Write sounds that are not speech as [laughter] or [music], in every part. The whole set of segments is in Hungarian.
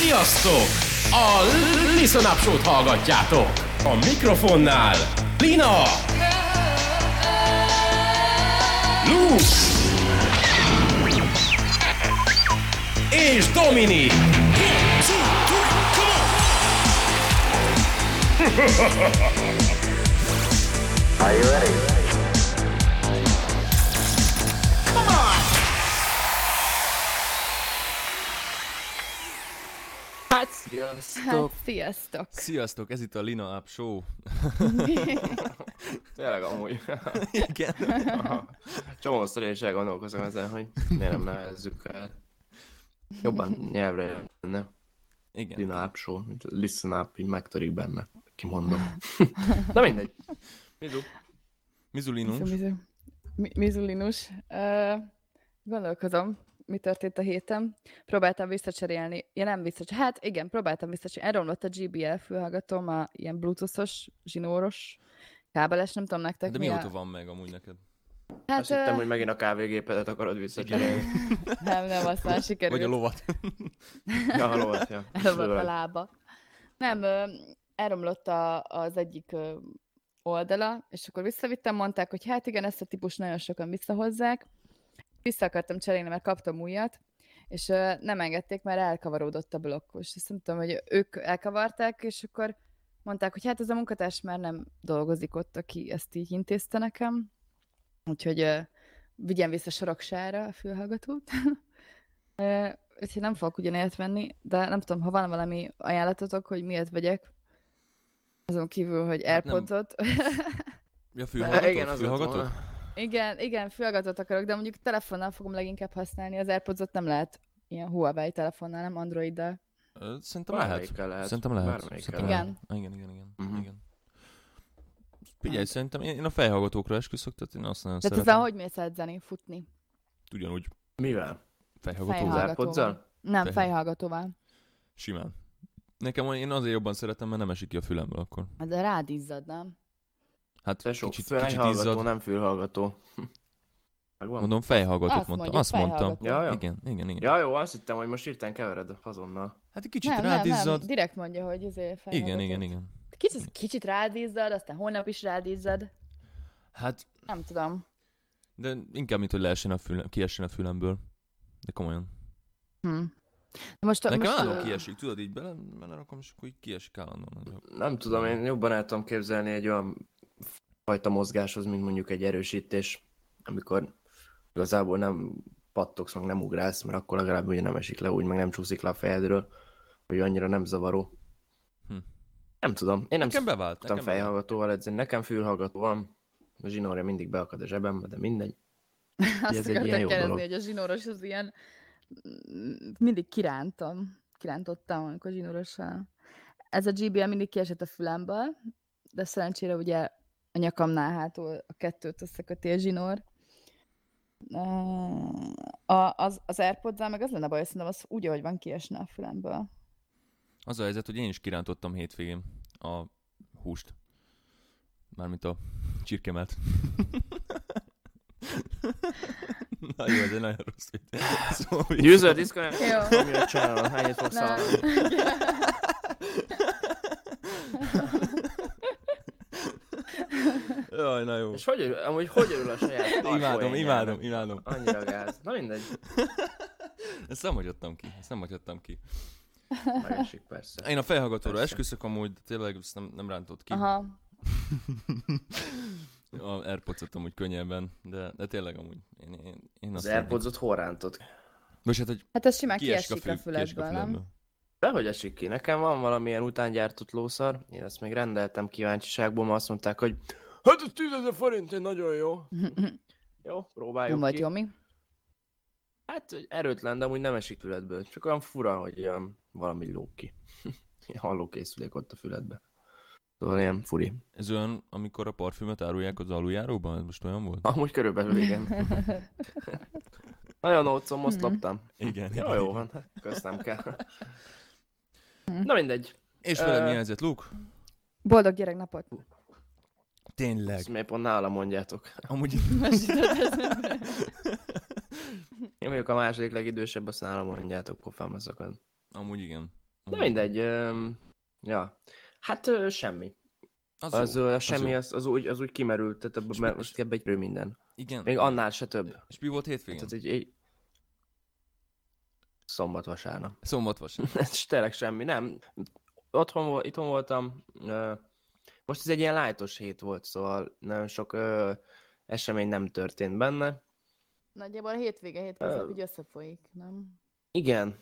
Sziasztok! A Listen Up Show-t hallgatjátok! A mikrofonnál Lina! Luke! És Dominik! Are you ready? Hát, Sziasztok! sziasztok! Sziasztok, ez itt a Lina Up Show. [laughs] Tényleg amúgy. Igen. Csomószor én is elgondolkozom ezen, hogy miért nem nevezzük el. Jobban nyelvre jönne. Igen. Lina Up Show, mint Listen Up, így megtörik benne. Kimondom. [laughs] Na mindegy. Mizu? Mizulinus. Mizu, mizu. Mi- Mizulinus. Uh, gondolkozom, mi történt a héten. Próbáltam visszacserélni. Ja, nem visszacserélni. Hát igen, próbáltam visszacserélni. Elromlott a GBL fülhallgatóm, a ilyen bluetoothos, zsinóros, kábeles, nem tudom nektek De mi mióta a... van meg amúgy neked? Hát, Azt hittem, ö, hogy megint a kávégépedet akarod visszacserélni. [laughs] nem, nem, azt már sikerült. Vagy a lovat? Ja, haló, ja. [laughs] Elromlott a lába. Nem, ö, elromlott a, az egyik ö, oldala, és akkor visszavittem, mondták, hogy hát igen, ezt a típus nagyon sokan visszahozzák. Vissza akartam cserélni, mert kaptam újat, és nem engedték, mert elkavarodott a blokkos. Azt nem tudom, hogy ők elkavarták, és akkor mondták, hogy hát ez a munkatárs már nem dolgozik ott, aki ezt így intézte nekem. Úgyhogy ö, vigyen vissza soroksára a fülhallgatót. [laughs] Ö, Úgyhogy nem fogok ugyanért venni, de nem tudom, ha van valami ajánlatotok, hogy miért vegyek. Azon kívül, hogy Hát nem. Ja, [laughs] fülhallgató? Igen, az lett fülhallgató? volna. Igen, igen, fülhallgatót akarok, de mondjuk telefonnal fogom leginkább használni. Az Airpods-ot nem lehet ilyen Huawei telefonnal, nem Androiddal. Szerintem lehet. Lehet. Szerintem lehet. Szerintem lehet. lehet. Igen, igen, igen. Mhm. igen. Figyelj, szerintem én, én a fejhallgatókra esküszök, tehát én azt nagyon Tehát szeretem. ezzel hogy mész edzeni, futni? Ugyanúgy Mivel? Fejhallgatóval. Airpods-al? Nem, Fejhall- fejhallgatóval. Simán. Nekem én azért jobban szeretem, mert nem esik ki a fülemből akkor. De rád izzad, nem? Hát Te sok kicsit, kicsit kicsit fejhallgató, izzad. nem fülhallgató. Megvan? Mondom, fejhallgatót Azt mondtam. mondjuk, Azt mondtam. fejhallgató. Ja, ja. Igen, igen, igen. Ja, jó, azt hittem, hogy most írtán kevered azonnal. Hát egy kicsit nem, rád nem, nem, direkt mondja, hogy azért Igen, igen, igen. Kicsit, kicsit rád izzad, aztán holnap is rád izzad. Hát, Nem tudom. de inkább, mint hogy leessen a fülem, kiessen a fülemből. De komolyan. Hm. De most, Nekem most állandóan kiesik, tudod, így bele, belerakom, és akkor így kiesik állandóan. Nem tudom, én jobban el tudom képzelni egy olyan fajta mozgáshoz, mint mondjuk egy erősítés, amikor igazából nem pattogsz, meg nem ugrálsz, mert akkor legalább ugye nem esik le úgy, meg nem csúszik le a fejedről, hogy annyira nem zavaró. Hm. Nem tudom, én nem Nekem bevált. Nekem bevált. fejhallgatóval edzeni, nekem fülhallgató van, a zsinórja mindig beakad a zsebembe, de mindegy. Azt ez egy ilyen jó kérdezni, dolog. hogy a zsinóros az ilyen... mm, Mindig kirántam. Kirántottam, amikor zsinórossal. Ez a GBL mindig kiesett a fülemből, de szerencsére ugye a nyakamnál hátul a kettőt összeköti a zsinór. A, az, az airpods meg az lenne baj, szerintem az úgy, ahogy van, kiesne a fülemből. Az a helyzet, hogy én is kirántottam hétvégén a húst. Mármint a csirkemelt. [laughs] Na jó, ez egy nagyon rossz vicc. [laughs] Szóval, User disconnect Jó. your channel, hányit fogsz [laughs] Nem. hallani? Jaj, na jó. És hogy örül, amúgy hogy örül a saját [laughs] Imádom, imádom, imádom. Annyira gáz. Na mindegy, [laughs] Ezt nem hagyottam ki, ezt nem hagyottam ki. megesik persze. Én a fejhallgatóra esküszök amúgy, tényleg ezt nem, nem rántott ki. Aha. [laughs] A airpods amúgy könnyebben, de, de tényleg amúgy. Én, én, én Az azt Airpods-ot hol rántod? Most hát, hogy Hát ez simán kiesik kiesik a, a, fül, kiesik a füledből, nem? Dehogy esik ki. Nekem van valamilyen utángyártott lószar, én ezt még rendeltem kíváncsiságból, mert azt mondták, hogy hát ez 10 ezer forint, egy nagyon jó. Jó, próbáljuk Nem volt ki. jó, mi? Hát hogy erőtlen, de amúgy nem esik füledből. Csak olyan fura, hogy olyan valami lóg ki. [laughs] Hallókészülék ott a füledbe. Szóval ilyen furi. Ez olyan, amikor a parfümöt árulják az aluljáróban? Ez most olyan volt? Amúgy körülbelül igen. [laughs] Nagyon ócom, most Mhm. loptam. Igen. Jó, jó van, hát köszönöm kell. Na mindegy. És veled mi Ö, a helyzet, Luke? Boldog gyereknapot! Tényleg. Ezt miért pont nálam mondjátok. Amúgy. [laughs] Én vagyok a második legidősebb, azt nálam mondjátok, pofám szakad. Amúgy igen. De mindegy. öm, Ja. Hát ö, semmi. Az, Az, jó, az semmi, jó. az, az, úgy, az úgy kimerült, tehát ebben És me- mi- most ebbe egy minden. Igen. Még annál se több. És mi volt hétvégén? Tehát egy, egy... Szombat, vasárnap. Szombat vasárnap. [laughs] Ez tényleg semmi, nem. Otthon, itthon voltam. ö, Most ez egy ilyen lájtos hét volt, szóval nagyon sok ö, esemény nem történt benne. Nagyjából a hétvége, hétvége Ö. úgy összefolyik, nem? Igen,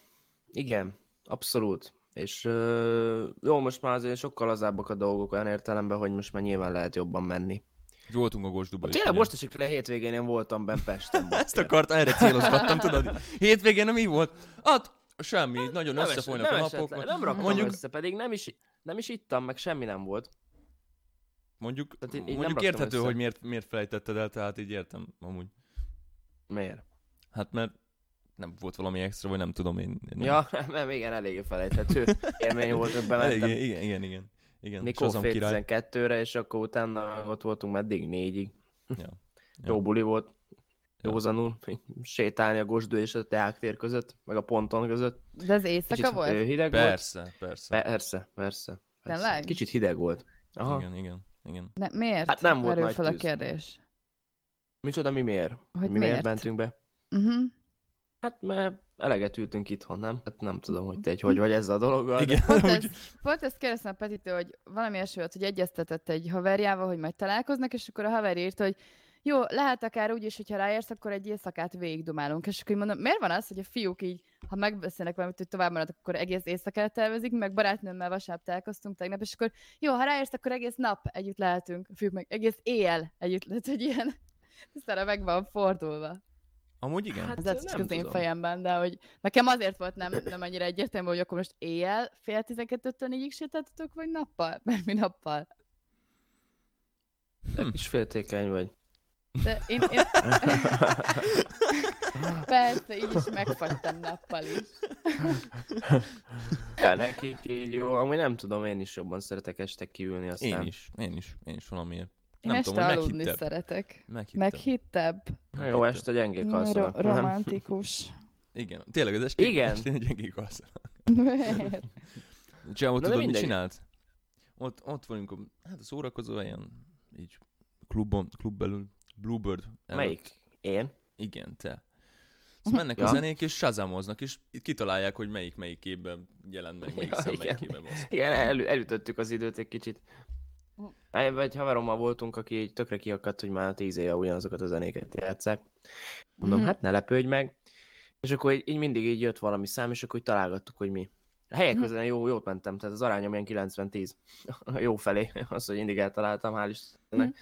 igen, abszolút. És ö, jó, most már azért sokkal lazábbak a dolgok olyan értelemben, hogy most már nyilván lehet jobban menni. Voltunk a Gosduba is. Tényleg ugye? most esik le hétvégén én voltam benn Pesten. [laughs] Ezt akart, erre célozgattam, tudod? Hétvégén nem így volt? Hát, semmi, így nagyon nem, összefolynak nem, a napok. le, nem raktam mondjuk, össze, pedig nem is, nem is ittam, meg semmi nem volt. Mondjuk, Tehát így nem mondjuk érthető, össze. hogy miért, miért felejtetted el, tehát így értem amúgy. Miért? Hát mert nem volt valami extra, vagy nem tudom én. én nem. Ja, [laughs] nem, igen, eléggé felejthető élmény volt, hogy [laughs] bementem Elég, igen, igen, igen. igen. Mikor Shazam fél király. 12-re, és akkor utána ott voltunk meddig négyig. Ja. [laughs] Jó buli volt. Ja. Józanul, sétálni a Gosdő és a Teák tér között, meg a ponton között. De az éjszaka volt? ö, hideg volt. Persze, persze. Persze, persze. persze. Tényleg? Kicsit hideg volt. Aha. Igen, igen, igen. Ne, miért? Hát nem volt Merül nagy fel a tűz. kérdés. Micsoda, mi miért? Hogy mi miért miért? mentünk be? Uh-huh. Hát mert eleget ültünk itthon, nem? Hát nem tudom, hogy te egy hogy vagy ezzel a dologgal. Igen, [laughs] Pont, úgy, ezt, pont ezt kérdeztem a Petitől, hogy valami ilyesmi volt, hogy egyeztetett egy haverjával, hogy majd találkoznak, és akkor a haver írta, hogy jó, lehet akár úgy is, hogyha ráérsz, akkor egy éjszakát végigdomálunk. És akkor mondom, miért van az, hogy a fiúk így, ha megbeszélnek valamit, hogy tovább maradnak, akkor egész éjszakát tervezik, meg barátnőmmel vasárnap találkoztunk tegnap, és akkor jó, ha ráérsz, akkor egész nap együtt lehetünk. Fiúk meg egész éjjel együtt lehet, hogy ilyen [laughs] Tisztára meg van fordulva. Amúgy igen. Hát, Ez csak az én fejemben, de hogy nekem azért volt nem, nem annyira egyértelmű, hogy akkor most éjjel fél tizenkettőtől négyig sétáltatok, vagy nappal? [laughs] Mert mi nappal. Egy kis féltékeny vagy. De én, én... [laughs] Persze, így is megfagytam nappal is. Ja, nekik így jó, amúgy nem tudom, én is jobban szeretek este kiülni aztán. Én is, én is, én is valamiért. Én Nem este tudom, aludni meghittebb. szeretek. Meghittebb. Meghittebb. Jó, este gyengék Ro- alszanak. nem? romantikus. [laughs] Igen, tényleg az estén, Igen. estén gyengék alszanak. Miért? Tudod, mit csinált? Ott, ott vagyunk, hát a szórakozó helyen, így klubon, klub belül, Bluebird. előtt. Melyik? Én? Igen, te. Szóval mennek a Ja. zenék, és shazamoznak, és itt kitalálják, hogy melyik melyik képben jelent meg, melyik Ja, szem melyik igen. képben van. Igen, el, elütöttük az időt egy kicsit. Egy haverommal voltunk, aki így tökre kiakadt, hogy már tíz éve ugyanazokat a zenéket játszák. Mondom, Mhm. hát ne lepődj meg. És akkor így, így mindig így jött valami szám, és akkor így találgattuk, hogy mi. A helyek Mhm. közben jó, jót mentem, tehát az arányom ilyen 90-10. [laughs] jó felé, az, hogy mindig eltaláltam, hál' Istennek. Mhm.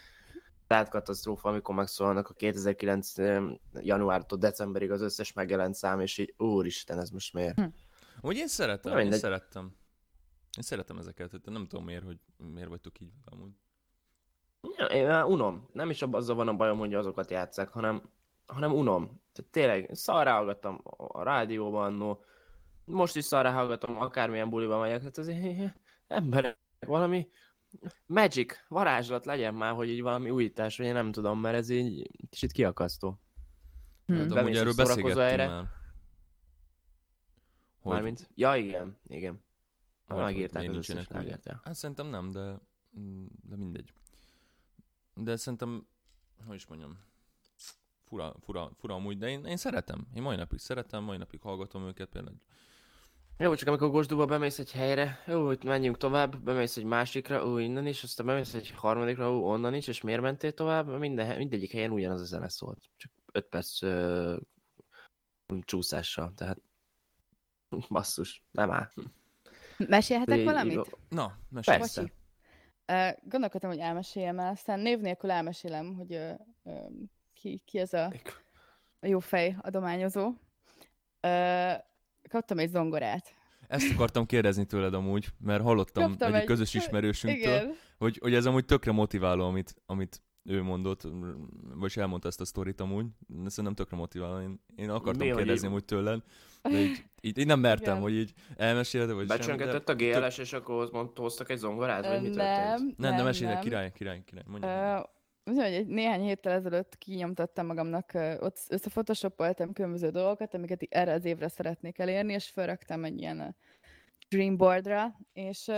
Tehát katasztrófa, amikor megszólalnak a 2009. em, januártól decemberig az összes megjelent szám, és így, úristen, ez most miért? Hogy én szeretem, Na, én mindegy. szerettem. Én szeretem ezeket, tehát nem tudom miért, hogy miért vagytok így amúgy. Ja, én már unom. Nem is abban azzal van a bajom, hogy azokat játszák, hanem, hanem unom. Tehát tényleg, szarra hallgattam a rádióban annó, most is szarra hallgatom, akármilyen buliban megyek, tehát azért [laughs] emberek, valami magic, varázslat legyen már, hogy így valami újítás, vagy én nem tudom, mert ez így kicsit kiakasztó. Hm. Hát amúgy erről beszélgettünk helyre? már. Hogy, Mármint, ja igen, igen. Hogy- megírták az összes ja. Hát szerintem nem, de, de mindegy. De szerintem, hogy is mondjam, fura, fura, fura amúgy, de én, én szeretem. Én mai napig szeretem, mai napig hallgatom őket például. Jó, csak amikor Gosduba bemész egy helyre, jó, hogy menjünk tovább, bemész egy másikra, ó, innen is, aztán bemész egy harmadikra, ó, onnan is, és miért mentél tovább? Minden, mindegyik helyen ugyanaz a zene szólt. Csak 5 perc ö, csúszással, tehát [laughs] basszus, nem áll. Mesélhetek Így- valamit? Na, mesélj. Persze. Bocsi. Uh, gondolkodtam, hogy elmeséljem el, aztán név nélkül elmesélem, hogy uh, uh, ki, ki ez a, a jó fej adományozó. Uh, kaptam egy zongorát. Ezt akartam kérdezni tőled amúgy, mert hallottam Kaptam egyik egy- közös ismerősünktől, Igen. hogy, hogy ez amúgy tökre motiváló, amit, amit ő mondott, vagy elmondta ezt a sztorit amúgy, de szerintem tökre motiváló. Én, én akartam Mi, kérdezni amúgy tőled, de így, így, így nem mertem, Igen. hogy így elmeséled, vagy Becsöngetett a GLS, és akkor hoz- mond- hoztak egy zongorát, vagy mi történt? nem, Nem, nem, mesélj, nem. király, király, király. Mondja. Uh, úgy, hogy egy néhány héttel ezelőtt kinyomtattam magamnak, ott összefotoshopoltam különböző dolgokat, amiket erre az évre szeretnék elérni, és felraktam egy ilyen Dreamboardra, és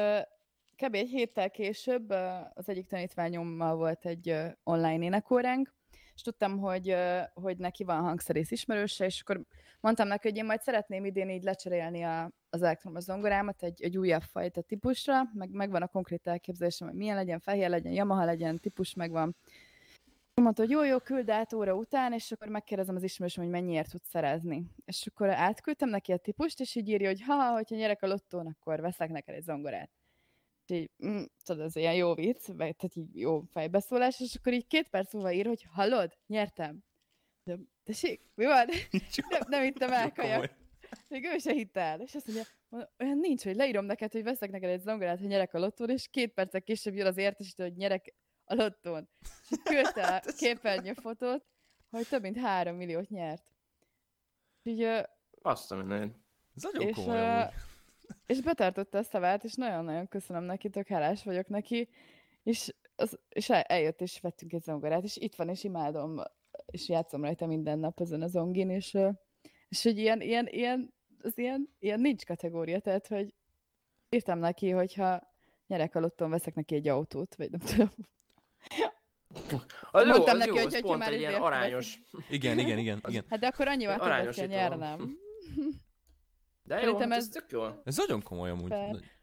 kb. egy héttel később az egyik tanítványommal volt egy online énekóránk, és tudtam, hogy, hogy neki van hangszerész ismerőse, és akkor mondtam neki, hogy én majd szeretném idén így lecserélni a, az elektromos zongorámat egy, egy újabb fajta típusra, meg, megvan a konkrét elképzelésem, hogy milyen legyen, fehér legyen, Yamaha legyen, típus megvan. Mondta, hogy jó, jó, küld át óra után, és akkor megkérdezem az ismerősöm, hogy mennyiért tud szerezni. És akkor átküldtem neki a típust, és így írja, hogy ha, hogyha nyerek a lottón, akkor veszek neked egy zongorát. Így, mm, tudod, ez ilyen jó vicc, vagy, tehát így jó fejbeszólás, és akkor így két perc múlva ír, hogy hallod, nyertem. De, tessék, mi van? [laughs] Nem, nem hittem el, kajak. Még ő se hitt el. És azt mondja, olyan nincs, hogy leírom neked, hogy veszek neked egy zongorát, hogy nyerek a lottón, és két percek később jön az értesítő, hogy nyerek a lottón. És küldte [laughs] a képernyőfotót, hogy több mint három milliót nyert. Így, Azt a mindenit. Ez nagyon és, komoly. És betartotta a szavát, és nagyon-nagyon köszönöm neki, tök hálás vagyok neki, és, az, és el, eljött, és vettünk egy zongorát, és itt van, és imádom, és játszom rajta minden nap ezen a zongin, és, és hogy ilyen, ilyen, ilyen, az ilyen, ilyen nincs kategória, tehát, hogy írtam neki, hogyha nyerek a lottón, veszek neki egy autót, vagy nem tudom. Az jó, Mondtam az neki, jó, hogy az pont már egy ilyen arányos. Igen, igen, igen, igen. Hát de akkor annyival többet kell nyernem. [laughs] De jó, hát ez ez- tök jó. Ez nagyon komoly amúgy.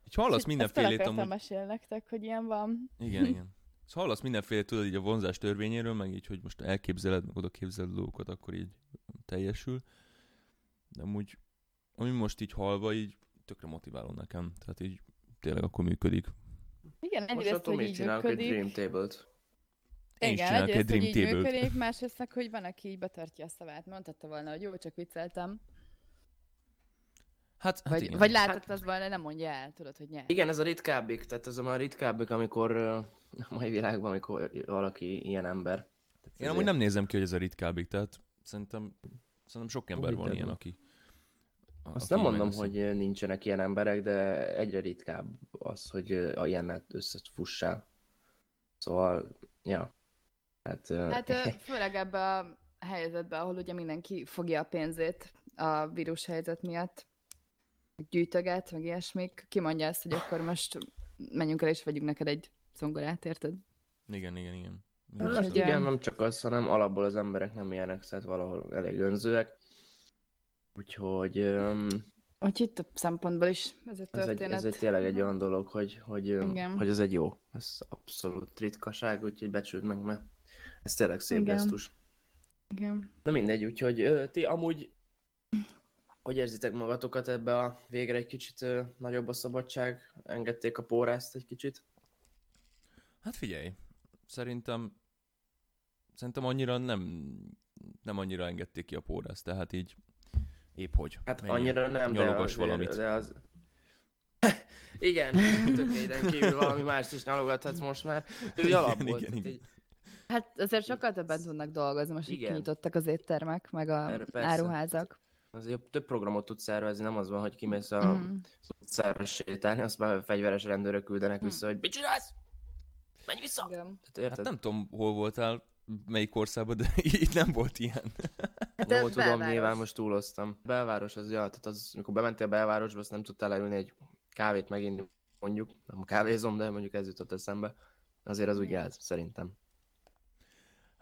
Hogy hallasz Ezt mindenfélét akartam amúgy. mesélni nektek, hogy ilyen van. Igen, [laughs] igen. Szóval hallasz mindenféle, tudod, így a vonzás törvényéről, meg így, hogy most elképzeled, meg oda képzeled dolgokat, akkor így teljesül. De amúgy, ami most így halva, így tökre motiváló nekem. Tehát így tényleg akkor működik. Igen, egyrészt, hogy így csinálok egy működik. Dream Table-t? Én Igen, csinálok egy egyrészt, hogy Dream így Table-t. működik, másrészt hogy van, aki így betartja a szavát. Mondhatta volna, hogy jó, csak vicceltem. Hát, hát Vagy, igen. vagy látod, az volna, nem mondja el, tudod, hogy nyer. Igen, ez a ritkábbik, tehát ez a már ritkábbik, amikor a mai világban, amikor valaki ilyen ember. Tehát Én amúgy nem nézem ki, hogy ez a ritkábbik, tehát szerintem, szerintem sok ember Úgy van nem. ilyen, aki... a- Azt aki nem mondom, megveszi. hogy nincsenek ilyen emberek, de egyre ritkább az, hogy a ilyennel összefussál. Szóval, ja. Hát, Hát [laughs] főleg ebbe a helyzetbe, ahol ugye mindenki fogja a pénzét a vírus helyzet miatt, gyűjtöget, meg ilyesmik, kimondja ezt, hogy akkor most menjünk el és vegyünk neked egy zongorát, érted? Igen, igen, igen. Hát Úgyhogy, igen, nem csak az, hanem alapból az emberek nem ilyenek, szóval valahol elég önzőek. Úgyhogy um, Úgyhogy több szempontból is ez a ez, egy, történet. ez egy tényleg egy olyan dolog, hogy, hogy, Igen. hogy ez egy jó. Ez abszolút ritkaság, úgyhogy becsüld meg, mert ez tényleg szép Igen. gesztus. Igen. Na mindegy, úgyhogy ti amúgy hogy érzitek magatokat ebbe a végre egy kicsit ö, nagyobb a szabadság? Engedték a pórázt egy kicsit? Hát figyelj, szerintem szerintem annyira nem nem annyira engedték ki a pórázt, tehát így épp hogy. Hát Menjél, annyira nem, de azért, valamit. de az... [laughs] Igen, [laughs] tökéden kívül valami mást is nyalogathatsz most már. Ő Igen, alapból. igen, tehát igen. így- Hát azért sokkal többen tudnak dolgozni, most így Igen. kinyitottak az éttermek, meg a Erre persze. áruházak. Azért több programot tudsz szervezni, nem az van, hogy kimész a Mhm. utcára sétálni, azt már fegyveres rendőrök küldenek vissza, hogy mit csinálsz? Menj vissza! Igen. Tehát érted? Hát nem tudom, hol voltál, melyik országban, de [laughs] itt nem volt ilyen. Hát Jó, tudom, belváros. nyilván most túloztam. Belváros az, ja, tehát az, amikor bementél a belvárosba, azt nem tudtál leülni egy kávét meginni, mondjuk. Nem kávézom, de mondjuk ez jutott eszembe. Azért az úgy jelz, szerintem.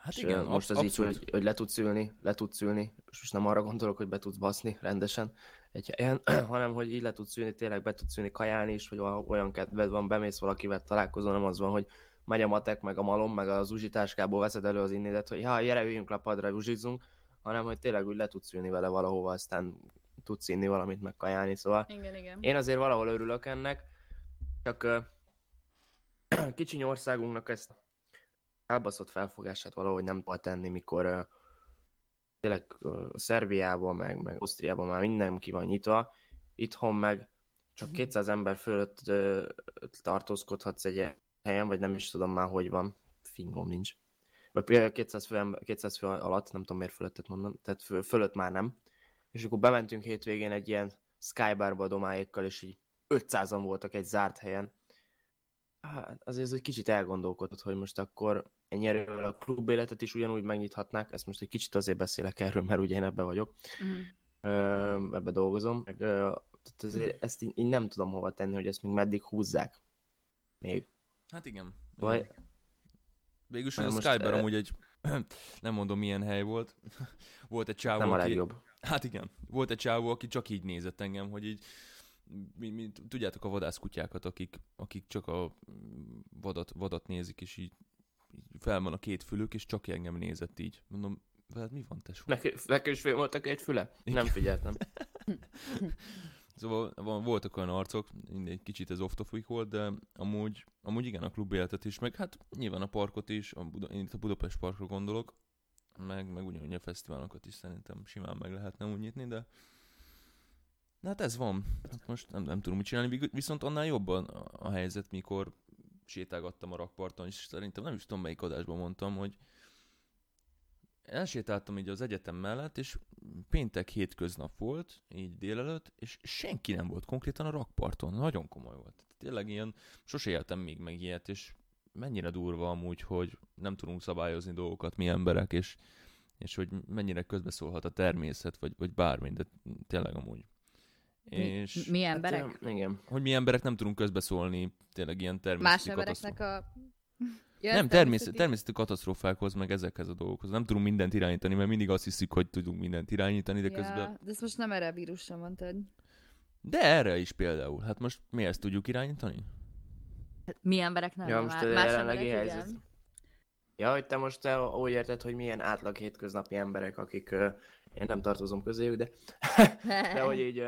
Hát És, igen, most az így, hogy, hogy le tudsz ülni, le tudsz ülni, és most nem arra gondolok, hogy be tudsz baszni rendesen egy helyen, [clears throat] hanem hogy így le tudsz ülni, tényleg be tudsz ülni kajálni is, hogy olyan kedved van, bemész valakivel találkozol, nem az van, hogy megy a matek, meg a malom, meg az uzsitáskából veszed elő az innédet, hogy ha, gyere, üljünk le padra, uzsizzunk, hanem hogy tényleg úgy le tudsz ülni vele valahova, aztán tudsz inni valamit, meg kajálni, szóval Igen, igen. én azért valahol örülök ennek, csak ö, [clears throat] kicsiny országunknak ezt elbaszott felfogását valahogy nem tudod tenni, mikor ö, tényleg Szerbiában, meg, meg Ausztriában már minden ki van nyitva, itthon meg csak 200 ember fölött ö, tartózkodhatsz egy helyen, vagy nem is tudom már, hogy van, fingom nincs. Vagy például 200 fő, ember, 200 fő alatt, nem tudom miért fölöttet mondom, tehát föl, fölött már nem. És akkor bementünk hétvégén egy ilyen skybarba a domáékkal, és így 500-an voltak egy zárt helyen. Hát azért ez egy kicsit elgondolkodott, hogy most akkor ennyi erővel a klub életet is ugyanúgy megnyithatnák. Ezt most egy kicsit azért beszélek erről, mert ugye én ebbe vagyok, Mhm. ö, ebbe dolgozom. Meg, Tehát ezért ezt így, így nem tudom hova tenni, hogy ezt még meddig húzzák. Még. Hát igen. Vagy- igen. Végülis a Skyber eh, amúgy egy, [clears throat] nem mondom milyen hely volt, [laughs] volt egy csávó, Nem a aki, legjobb. Hát igen. Volt egy csávó, aki csak így nézett engem, hogy így, mi, mi, tudjátok a vadászkutyákat, akik, akik csak a mm, vadat, vadat nézik, és így, így fel van a két fülük, és csak engem nézett így. Mondom, veled mi van, tesó? Neki, neki is voltak egy füle? Nem figyeltem. [laughs] Szóval van, voltak olyan arcok, egy kicsit ez off topic volt, de amúgy, amúgy igen, a klub életet is, meg hát nyilván a parkot is, a Buda, én itt a Budapest parkra gondolok, meg, meg ugyanúgy a fesztiválokat is szerintem simán meg lehetne úgy nyitni, de de hát ez van. Hát most nem, nem tudom mit csinálni, viszont annál jobban a helyzet, mikor sétálgattam a rakparton, és szerintem nem is tudom melyik adásban mondtam, hogy elsétáltam így az egyetem mellett, és péntek hétköznap volt, így délelőtt, és senki nem volt konkrétan a rakparton. Nagyon komoly volt. Tényleg ilyen, sose éltem még meg ilyet, és mennyire durva amúgy, hogy nem tudunk szabályozni dolgokat mi emberek, és, és hogy mennyire közbeszólhat a természet, vagy, vagy bármi, de tényleg amúgy. Mi, És mi emberek? Hát, ö, igen. hogy mi emberek nem tudunk közbeszólni tényleg ilyen Más természeti embereknek katasztrófákhoz. a... Ja, Nem, ez természet, természeti katasztrófákhoz, meg ezekhez a dolgokhoz. Nem tudunk mindent irányítani, mert mindig azt hiszük, hogy tudunk mindent irányítani, de Ja, közben... de ezt most nem erre a vírusra mondtad. De erre is például. Hát most mi ezt tudjuk irányítani? Hát, mi emberek nem, Ja, most a más jelenlegi emberek, helyzet. igen. Ja, hogy te most te úgy érted, hogy milyen átlag hétköznapi emberek, akik, én nem tartozom közéjük, de, [laughs] de hogy így,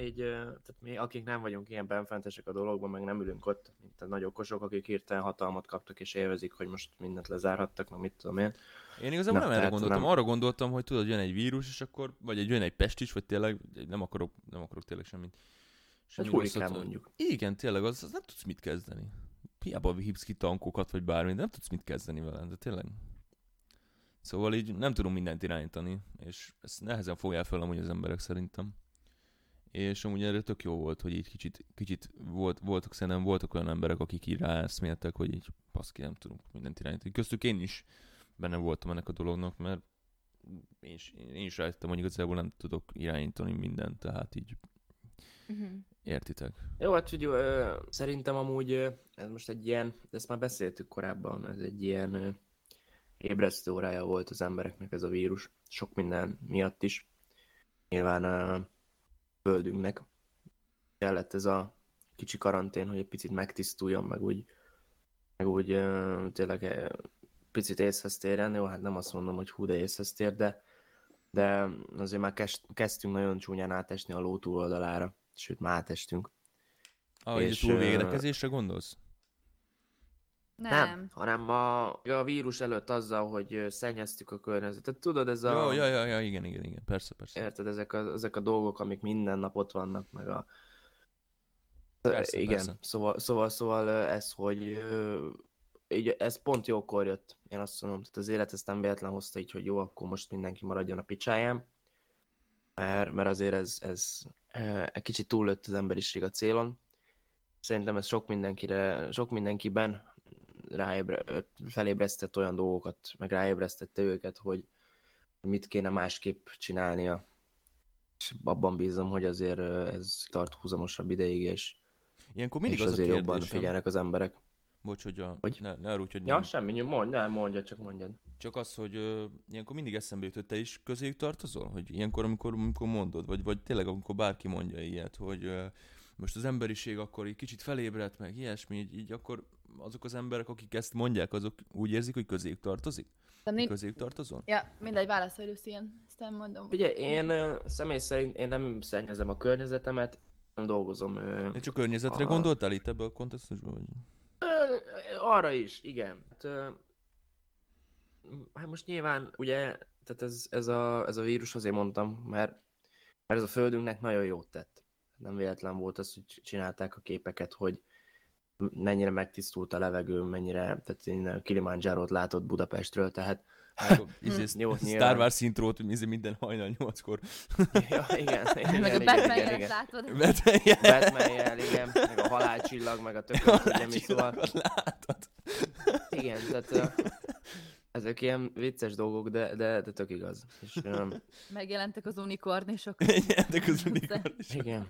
így tehát mi, akik nem vagyunk ilyen benfentesek a dologban, meg nem ülünk ott, mint a nagy okosok, akik hirtelen hatalmat kaptak és élvezik, hogy most mindent lezárhattak, meg mit tudom én. Én igazából Na, nem erre gondoltam. nem. Arra gondoltam, hogy tudod, jön egy vírus, és akkor, vagy egy jön egy pest is, vagy tényleg, nem akarok, nem akarok tényleg semmit. Egy semmi hurikán rosszat. mondjuk. Igen, tényleg, az, az nem tudsz mit kezdeni. Hiába hívsz ki tankokat, vagy bármit, nem tudsz mit kezdeni vele, de tényleg. Szóval így nem tudunk mindent irányítani, és ezt nehezen fogják fel amúgy az emberek szerintem. És amúgy erre tök jó volt, hogy így kicsit, kicsit volt, voltak, szerintem voltak olyan emberek, akik így ráeszméltek, hogy így paszki, nem tudunk mindent irányítani. Köztük én is benne voltam ennek a dolognak, mert én is, én is rájöttem, hogy igazából nem tudok irányítani mindent, tehát így Mhm. értitek. Jó, hát hogy ö, szerintem amúgy ö, ez most egy ilyen, ezt már beszéltük korábban, ez egy ilyen ö, ébresztő órája volt az embereknek ez a vírus, sok minden miatt is. Nyilván földünknek kellett ez a kicsi karantén, hogy egy picit megtisztuljon, meg úgy, meg úgy tényleg picit észhez térjen. Jó, hát nem azt mondom, hogy hú, de észhez tér, de, de azért már kezd, kezdtünk nagyon csúnyán átesni a ló túloldalára, sőt már átestünk. Ah, és ö, túlvédekezésre gondolsz? Nem. Nem, hanem a, a vírus előtt azzal, hogy szennyeztük a környezetet. Tudod, ez a... Jó, ja, ja, ja, igen, igen, igen, persze, persze. Érted, ezek a, ezek a dolgok, amik minden nap ott vannak, meg a... Persze, Igen, persze. Szóval, szóval, szóval ez, hogy így, ez pont jókor jött, én azt mondom, tehát az élet ezt nem véletlen hozta így, hogy jó, akkor most mindenki maradjon a picsáján, mert, mert azért ez, ez egy kicsit túllőtt az emberiség a célon. Szerintem ez sok mindenkire, sok mindenkiben ráébre, felébresztett olyan dolgokat, meg ráébresztette őket, hogy mit kéne másképp csinálnia. És abban bízom, hogy azért ez tart húzamosabb ideig, és, Ilyenkor mindig és az a azért jobban kérdésem, figyelnek az emberek. bocs, hogy, a, Hogy? ne, ne úgy, hogy Ja, nem. semmi, nyom- mondj, nem mondja, csak mondjad. Csak az, hogy ö, ilyenkor mindig eszembe jut, hogy te is közéjük tartozol? Hogy ilyenkor, amikor, amikor mondod, vagy, vagy tényleg amikor bárki mondja ilyet, hogy ö, most az emberiség akkor egy kicsit felébredt, meg ilyesmi, így, így akkor azok az emberek, akik ezt mondják, azok úgy érzik, hogy közéjük tartozik? De nincs... Közéjük tartozol? Ja, mindegy, válaszolj, Lucien. Aztán mondom. Ugye én személy szerint én nem szennyezem a környezetemet, nem dolgozom De csak környezetre A- gondoltál itt ebbe a kontextusban? Vagy? Arra is, igen. Hát, hát most nyilván, ugye, tehát ez, ez, a, ez a vírus azért mondtam, mert, mert ez a földünknek nagyon jót tett. Nem véletlen volt az, hogy csinálták a képeket, hogy mennyire megtisztult a levegő, mennyire, tehát én Kilimanjaro-t látott Budapestről, tehát Akkor, [laughs] izé, Jó, Star. Wars intrót, izé minden hajnal nyolckor. ja, igen, [laughs] igen, Meg a igen, batman igen, igen. látod? Batman batman igen, meg a halálcsillag, meg a tökös, ugye mi szóval. Látod? Igen, tehát Ezek ilyen vicces dolgok, de, de, de tök igaz. És, um, [laughs] Megjelentek az unikornisok. Ennek az [laughs] unikornis. igen.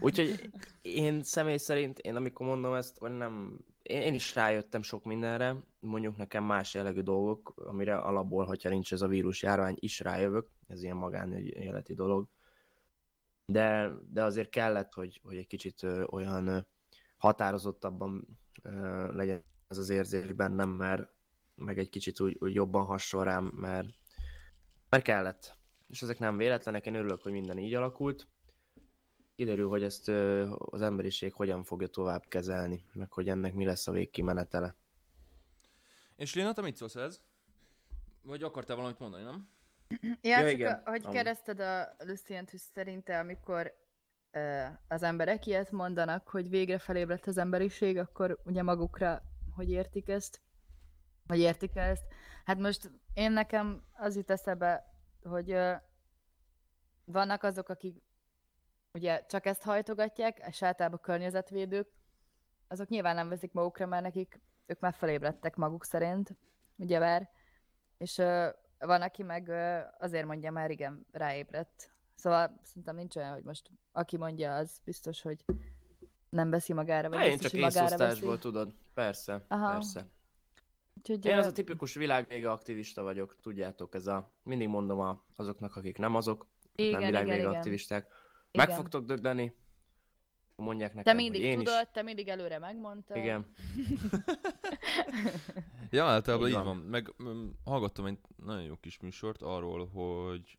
Úgyhogy én személy szerint, én amikor mondom ezt, hogy nem, én, én is rájöttem sok mindenre, mondjuk nekem más jellegű dolgok, amire alapból, hogyha nincs ez a vírus járvány, is rájövök, ez ilyen magánéleti dolog. De, de azért kellett, hogy, hogy egy kicsit ö, olyan ö, határozottabban ö, legyen ez az érzés bennem, mert meg egy kicsit úgy, úgy jobban hasonl rám, mert, mert kellett. És ezek nem véletlenek, én örülök, hogy minden így alakult. Kiderül, hogy ezt az emberiség hogyan fogja tovább kezelni, meg hogy ennek mi lesz a végkimenetele. És Léna, te mit szólsz ez? Vagy akartál valamit mondani, nem? Ja, Ja, igen, a, hogy kérdezted a Lucient, hogy szerinte, amikor az emberek ilyet mondanak, hogy végre felébredt az emberiség, akkor ugye magukra hogy értik ezt? Vagy értik ezt? Hát most én nekem az jut eszembe, hogy ö, vannak azok, akik ugye csak ezt hajtogatják, és általában környezetvédők, azok nyilván nem veszik magukra, mert nekik ők már felébredtek maguk szerint, ugye vár, és ö, van, aki meg ö, azért mondja már, igen, ráébredt. Szóval szerintem nincs olyan, hogy most aki mondja, az biztos, hogy nem veszi magára, vagy Hát én csak magára veszi. tudod. Persze, Aha. persze. Úgyhogy, Én az a tipikus világvége aktivista vagyok, tudjátok, ez a, mindig mondom a, azoknak, akik nem azok, igen, nem világvége igen. aktivisták, igen. meg fogtok dögleni, mondják Te nekem, mindig hogy én tudod, te mindig előre megmondtad. is. Igen. Ja, általában Így így van. van. Meg mm, hallgattam egy nagyon jó kis műsort arról, hogy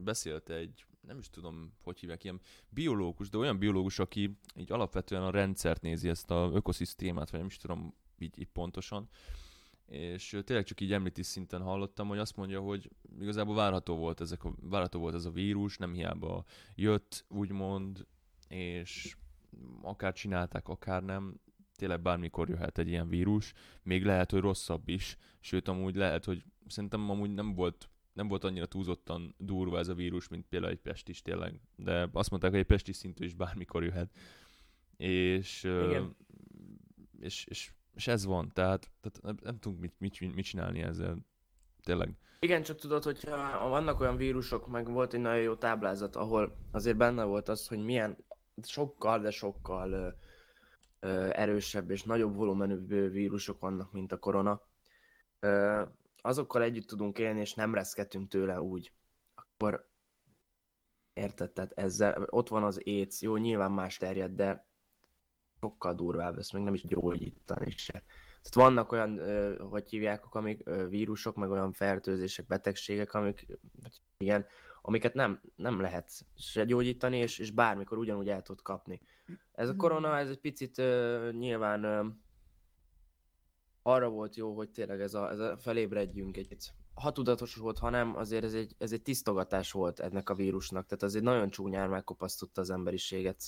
beszélt egy, nem is tudom, hogy hívják, ilyen biológus, de olyan biológus, aki így alapvetően a rendszert nézi, ezt a ökoszisztémát, vagy nem is tudom így, így pontosan. És tényleg csak így említés szinten hallottam, hogy azt mondja, hogy igazából várható volt, ezek a, várható volt ez a vírus, nem hiába jött, úgymond, és akár csinálták, akár nem, tényleg bármikor jöhet egy ilyen vírus, még lehet, hogy rosszabb is, sőt amúgy lehet, hogy szerintem amúgy nem volt nem volt annyira túlzottan durva ez a vírus, mint például egy pestis tényleg, de azt mondták, hogy egy pestis szintű is bármikor jöhet. És, Igen. és, és, és ez van, tehát, tehát nem, nem tudunk mit, mit, mit csinálni ezzel. Tényleg. Igen, csak tudod, hogy vannak olyan vírusok, meg volt egy nagyon jó táblázat, ahol azért benne volt az, hogy milyen sokkal, de sokkal ö, ö, erősebb és nagyobb volumenű vírusok vannak, mint a korona. Ö, azokkal együtt tudunk élni, és nem reszketünk tőle úgy. Akkor érted, tehát ezzel, ott van az AIDS, jó, nyilván más terjed, de sokkal durvább, ezt még nem is gyógyítani se. Tehát vannak olyan, hogy hívják, amik vírusok, meg olyan fertőzések, betegségek, amik, vagy igen, amiket nem, nem lehet se gyógyítani, és, és bármikor ugyanúgy el tud kapni. Ez a korona, ez egy picit nyilván ö, arra volt jó, hogy tényleg ez a, ez a felébredjünk egy ha tudatos volt, ha nem, azért ez egy, ez egy tisztogatás volt ennek a vírusnak, tehát azért nagyon csúnyán megkopasztotta az emberiséget.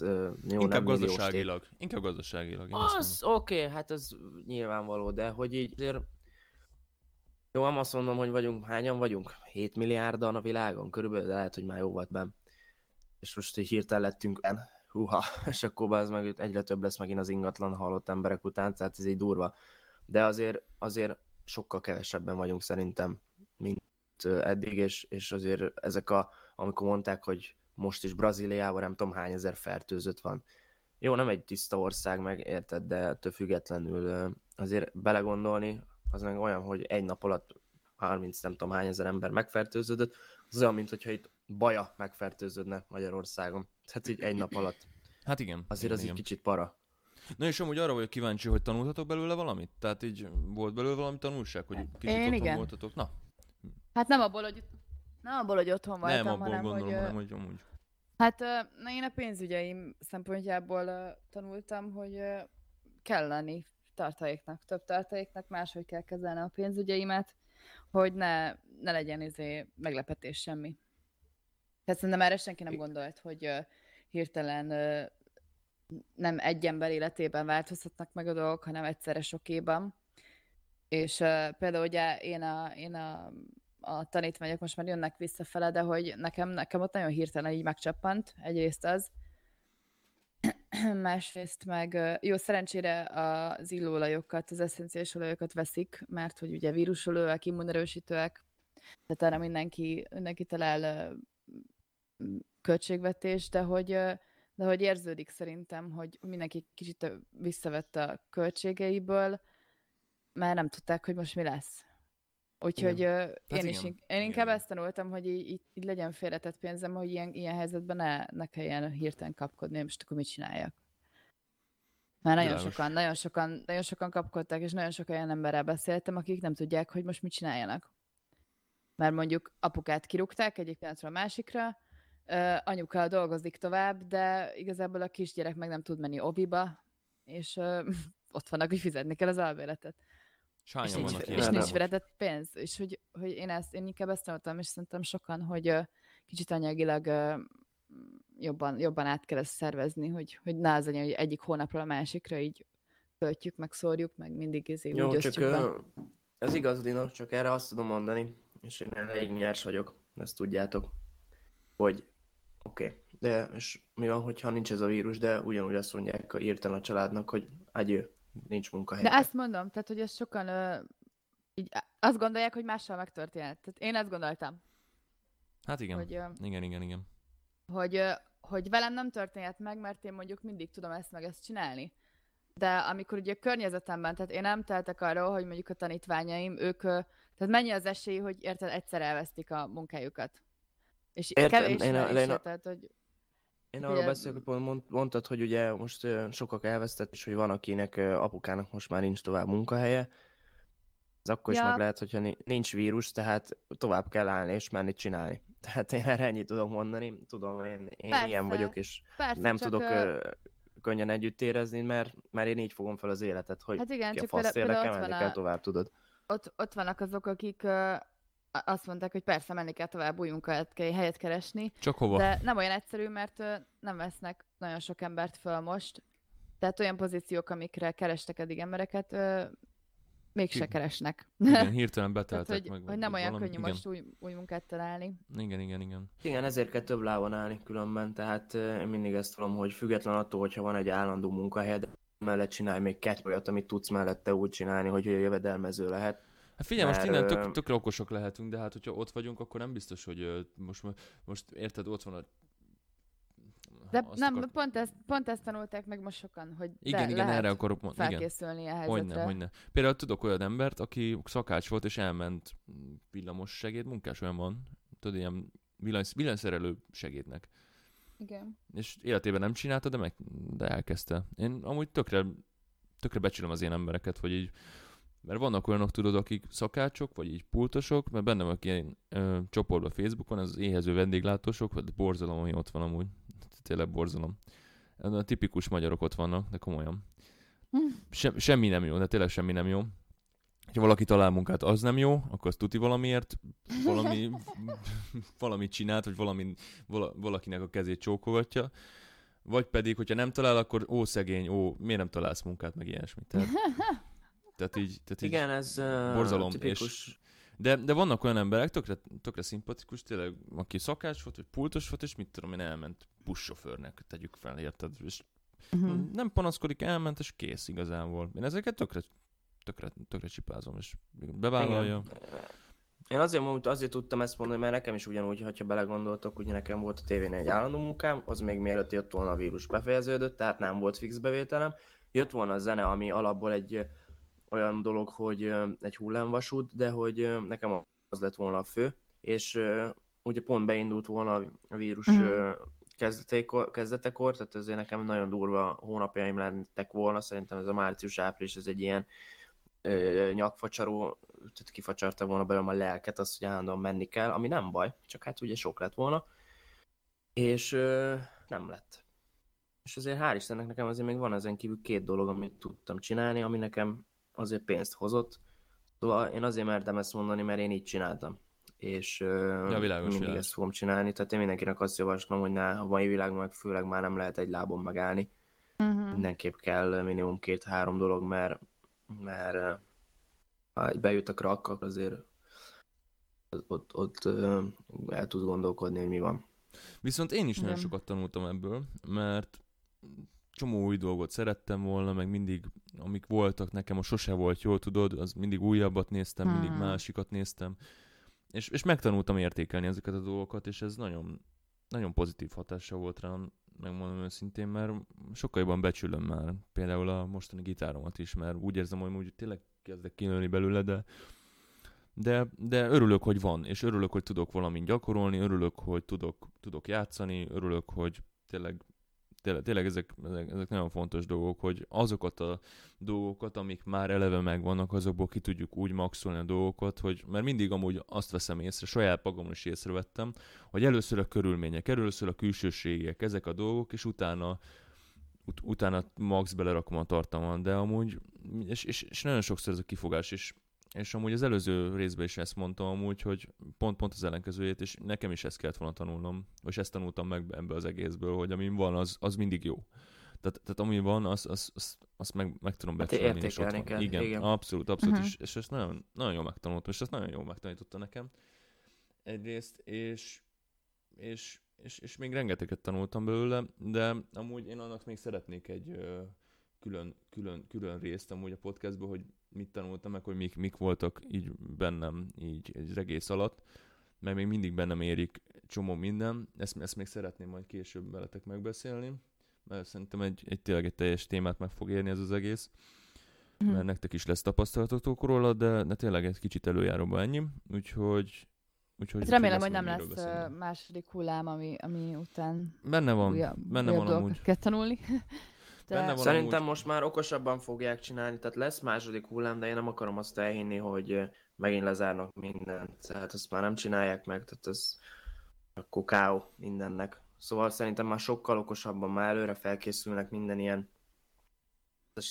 Jó, Inkább gazdaságilag. Inkább gazdaságilag. Az oké, okay, hát az nyilvánvaló, de hogy így azért... Jó, nem azt mondom, hogy vagyunk, hányan vagyunk? 7 milliárdan a világon körülbelül, de lehet, hogy már jó volt benn. És most így hirtelen lettünk en. Húha, [laughs] és akkor az meg egyre több lesz megint az ingatlan halott emberek után, tehát ez így durva. De azért, azért sokkal kevesebben vagyunk szerintem, mint eddig, és, és azért ezek a, amikor mondták, hogy most is Brazíliában nem tudom hány ezer fertőzött van. Jó, nem egy tiszta ország, meg érted, de ettől függetlenül azért belegondolni, az meg olyan, hogy egy nap alatt 30 nem tudom hány ezer ember megfertőződött, az olyan, mint hogyha itt baja megfertőződne Magyarországon. Tehát így egy nap alatt. Hát igen. Azért igen, az igen. egy kicsit para. Na és amúgy arra vagyok kíváncsi, hogy tanultatok belőle valamit? Tehát így volt belőle valami tanulság, hogy kicsit Én otthon igen. voltatok? Na, Hát nem abból, hogy, nem abból, hogy otthon voltam, nem abból hanem gondolom, hogy... hanem hogy amúgy. Hát na, én a pénzügyeim szempontjából tanultam, hogy ö, kell lenni tartaléknak, több tartaléknak, máshogy kell kezelni a pénzügyeimet, hogy ne, ne legyen izé meglepetés semmi. Tehát szerintem erre senki nem gondolt, hogy hirtelen nem egy ember életében változhatnak meg a dolgok, hanem egyszerre sokéban. És uh, például ugye én a, én a, a tanítványok most már jönnek visszafele, de hogy nekem, nekem ott nagyon hirtelen így megcsappant, egyrészt az. [clears throat] másrészt meg jó, szerencsére az illóolajokat, az eszenciális olajokat veszik, mert hogy ugye vírusolóak, immunerősítőek, tehát arra mindenki, mindenki talál költségvetés, de hogy, de hogy érződik szerintem, hogy mindenki kicsit visszavett a költségeiből, mert nem tudták, hogy most mi lesz. Úgyhogy ö, én, is, igen. én Igen, inkább igen. ezt tanultam, hogy így, így, így legyen félretett pénzem, hogy ilyen, ilyen helyzetben ne, ne kelljen hirtelen kapkodni, most akkor mit csináljak. Már nagyon Világos. sokan, nagyon sokan, nagyon sokan kapkodtak, és nagyon sok olyan emberrel beszéltem, akik nem tudják, hogy most mit csináljanak. Mert mondjuk apukát kirúgták egyik pillanatról a másikra, anyuka dolgozik tovább, de igazából a kisgyerek meg nem tud menni oviba, és [laughs] ott vannak, hogy fizetni kell az albéletet. És És nincs, és nincs félretett pénz. És hogy, hogy én ezt, én inkább ezt tanultam, és szerintem sokan, hogy kicsit anyagilag jobban, jobban át kell ezt szervezni, hogy, hogy ne az hogy egyik hónapról a másikra így költjük, meg szórjuk, meg mindig izé úgy Jó, csak osztjuk be. ö, ez igaz, Dino, csak erre azt tudom mondani, és én elég nyers vagyok, ezt tudjátok, hogy oké, okay, de és mi van, hogyha nincs ez a vírus, de ugyanúgy azt mondják írtan a családnak, hogy adjő, nincs munkahely. De ezt mondom, tehát, hogy ezt sokan ö, így azt gondolják, hogy mással megtörténhet. Tehát én ezt gondoltam, Hát igen. hogy, ö, Igen, igen, igen. hogy, ö, hogy velem nem történhet meg, mert én mondjuk mindig tudom ezt meg ezt csinálni. De amikor ugye a környezetemben, tehát én nem teltek arról, hogy mondjuk a tanítványaim, ők, ö, tehát mennyi az esély, hogy érted, egyszer elvesztik a munkájukat. És Értem, kevés én a- én a- tehát, hogy Én arról beszélek, hogy pont mond- mondtad, hogy ugye most sokak elvesztett, és hogy van akinek apukának most már nincs tovább munkahelye. Ez akkor is Ja. meg lehet, hogyha ni- nincs vírus, tehát tovább kell állni és menni csinálni. [laughs] Tehát én erre ennyit tudok mondani. Tudom, én, én Persze. ilyen vagyok, és persze, nem tudok ö, könnyen együtt érezni, mert, mert én így fogom fel az életet, hogy Hát igen, ki a fasz például, például kell a, tovább, tudod. ott, ott vannak azok, akik a- azt mondták, hogy persze menni kell tovább, új munkahelyet kell helyet keresni, Csak hova? de nem olyan egyszerű, mert nem vesznek nagyon sok embert föl most. Tehát olyan pozíciók, amikre kerestek eddig embereket, mégse keresnek. Igen, [laughs] hirtelen Tehát, beteltek hogy, meg. hogy nem olyan valami. könnyű igen. most új, új munkát találni. Igen, igen, igen. Igen, ezért kell több lábon állni különben, tehát én mindig ezt tudom, hogy független attól, hogyha van egy állandó munkahelyed, mellett csinálj még kettő olyat, amit tudsz mellette úgy csinálni, hogy jövedelmező lehet. Hát figyelj, most Mert, innen ö, tök, tökre okosak lehetünk, de hát hogyha ott vagyunk, akkor nem biztos, hogy most, most érted, ott van a... De azt nem, akart- pont, ezt, pont ezt tanulták meg most sokan, hogy Igen, igen, lehet erre akarok mondani. Igen. felkészülni a helyzetre. Hogyne, hogyne. Például tudok olyan embert, aki szakács volt, és elment villamos segéd, munkás olyan van, tudod, ilyen villany, villanyszerelő segédnek. Igen. És életében nem csinálta, de, meg, de elkezdte. Én amúgy tökre, tökre becsülöm az ilyen embereket, hogy így, mert vannak olyanok, tudod, akik szakácsok, vagy így pultosok, mert bennem van ilyen ö, csoportban Facebookon, az éhező vendéglátósok, vagy borzalom, ami ott van amúgy. Tényleg borzalom. A tipikus magyarok ott vannak, de komolyan. Hm. Se, semmi nem jó, de tényleg semmi nem jó. Ha valaki talál munkát, az nem jó, akkor az tuti valamiért, valami, [laughs] valamit csinált, vagy valami, vala, valakinek a kezét csókolgatja. Vagy pedig, hogyha nem talál, akkor ó szegény, ó, miért nem találsz munkát, meg ilyesmi. Tehát, [laughs] tehát így, tehát így Igen, ez borzalom, tipikus. de, de vannak olyan emberek, tökre, tökre szimpatikus, tényleg, aki szakács volt, vagy pultos volt, és mit tudom én, elment buszsofőrnek, tegyük fel, érted? És Uh-huh. nem panaszkodik, elment, és kész igazából. Én ezeket tökre, tökre, tökre csipázom, és bevállalja. Igen. Én azért, mondtam, azért tudtam ezt mondani, mert nekem is ugyanúgy, ha belegondoltok, ugye nekem volt a tévén egy állandó munkám, az még mielőtt jött volna a vírus befejeződött, tehát nem volt fix bevételem. Jött volna a zene, ami alapból egy olyan dolog, hogy egy hullámvasút, de hogy nekem az lett volna a fő, és ugye pont beindult volna a vírus ö, kezdetekor, kezdetekor, tehát ezért nekem nagyon durva hónapjaim lentek volna, szerintem ez a március-április, ez egy ilyen ö, nyakfacsaró, tehát kifacsarta volna belőlem a lelket, azt, hogy állandóan menni kell, ami nem baj, csak hát ugye sok lett volna, és ö, nem lett. És azért hál' Istennek nekem azért még van ezen kívül két dolog, amit tudtam csinálni, ami nekem azért pénzt hozott. Szóval én azért mertem ezt mondani, mert én így csináltam. És Ja, világos, mindig világos. ezt fogom csinálni, tehát én mindenkinek azt javaslom, hogy ne, a mai világban meg főleg már nem lehet egy lábon megállni. Uh-huh. Mindenképp kell minimum két-három dolog, mert, mert ha bejut a krak, akkor azért ott, ott el tudsz gondolkodni, hogy mi van. Viszont én is nagyon Igen. sokat tanultam ebből, mert csomó új dolgot szerettem volna, meg mindig, amik voltak nekem, most sose volt jó, tudod, az mindig újabbat néztem, mindig Hmm. másikat néztem, és, és megtanultam értékelni ezeket a dolgokat, és ez nagyon, nagyon pozitív hatása volt rám, megmondom őszintén, mert sokkal jobban becsülöm már például a mostani gitáromat is, mert úgy érzem, hogy úgy tényleg kezdek kinőni belőle, de de, de örülök, hogy van, és örülök, hogy tudok valamint gyakorolni, örülök, hogy tudok, tudok játszani, örülök, hogy tényleg, tényleg, tényleg ezek, ezek, nagyon fontos dolgok, hogy azokat a dolgokat, amik már eleve megvannak, azokból ki tudjuk úgy maxolni a dolgokat, hogy mert mindig amúgy azt veszem észre, saját magam is észrevettem, hogy először a körülmények, először a külsőségek, ezek a dolgok, és utána ut- utána max belerakom a tartalmat, de amúgy, és, és, és nagyon sokszor ez a kifogás is, és amúgy az előző részben is ezt mondtam amúgy, hogy pont-pont az ellenkezőjét, és nekem is ezt kellett volna tanulnom, és ezt tanultam meg ebből az egészből, hogy ami van, az, az mindig jó. Tehát, tehát ami van, azt az, az, az meg, meg tudom Hát becsülni, és ott van. kell, Igen, igen. abszolút, abszolút, Mhm. és, és ezt nagyon, nagyon jól megtanultam, és ezt nagyon jól megtanította nekem egyrészt, és, és, és, és még rengeteget tanultam belőle, de amúgy én annak még szeretnék egy ö, külön, külön, külön részt amúgy a podcastból, hogy mit tanultam, meg hogy mik, mik voltak így bennem így egy egész alatt, mert még mindig bennem érik csomó minden, ezt, ezt még szeretném majd később veletek megbeszélni, mert szerintem egy, egy tényleg egy teljes témát meg fog érni ez az egész, Mhm. mert nektek is lesz tapasztalatotok róla, de, de tényleg egy kicsit előjáróba ennyi, úgyhogy Úgyhogy, Hát remélem, hogy nem lesz beszélni. második hullám, ami, ami után Benne van, újabb, benne újabb van amúgy. kell tanulni. [laughs] De Benne van Szerintem amúgy. most már okosabban fogják csinálni, tehát lesz második hullám, de én nem akarom azt elhinni, hogy megint lezárnak mindent. Tehát azt már nem csinálják meg, tehát ez akkor káó mindennek. Szóval szerintem már sokkal okosabban, már előre felkészülnek minden ilyen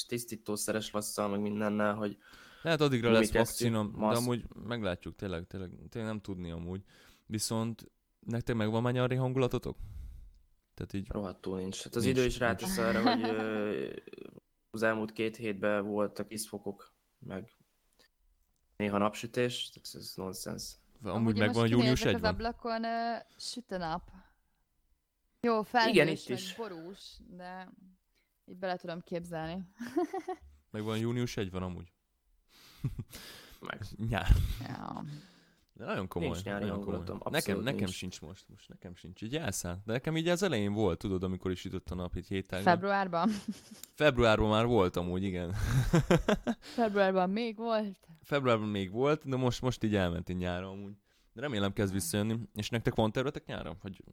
tisztítószeres lasszal, meg mindennel, hogy Lehet addigra lesz Gumikesztyű, vakcina, de amúgy meglátjuk, tényleg, tényleg, tényleg nem tudni amúgy. Viszont nektek megvan már nyári hangulatotok? Tehát így, rohadtul nincs. Hát az Nincs, idő is rátesz arra, hogy ö, az elmúlt két hétben voltak iszfokok, meg néha napsütés, tehát ez nonsens. amúgy megvan június kinézek 1 az ablakon, ö, süt a nap. Jó, felhős, Igen, itt is. borús, de így bele tudom képzelni. Megvan június 1 van amúgy? Meg. [laughs] Nyár. Ja. De nagyon komoly. Nincs nyári nagyon komoly. Nekem, abszolút nekem nincs. sincs most, most nekem sincs. Így elszáll. De nekem így az elején volt, tudod, amikor is ütött a nap, itt hétágban. Februárban? Februárban már volt amúgy, igen. [laughs] Februárban még volt? Februárban még volt, de most, most így elment így nyára amúgy. De remélem kezd visszajönni. És nektek van tervetek nyára? Hogy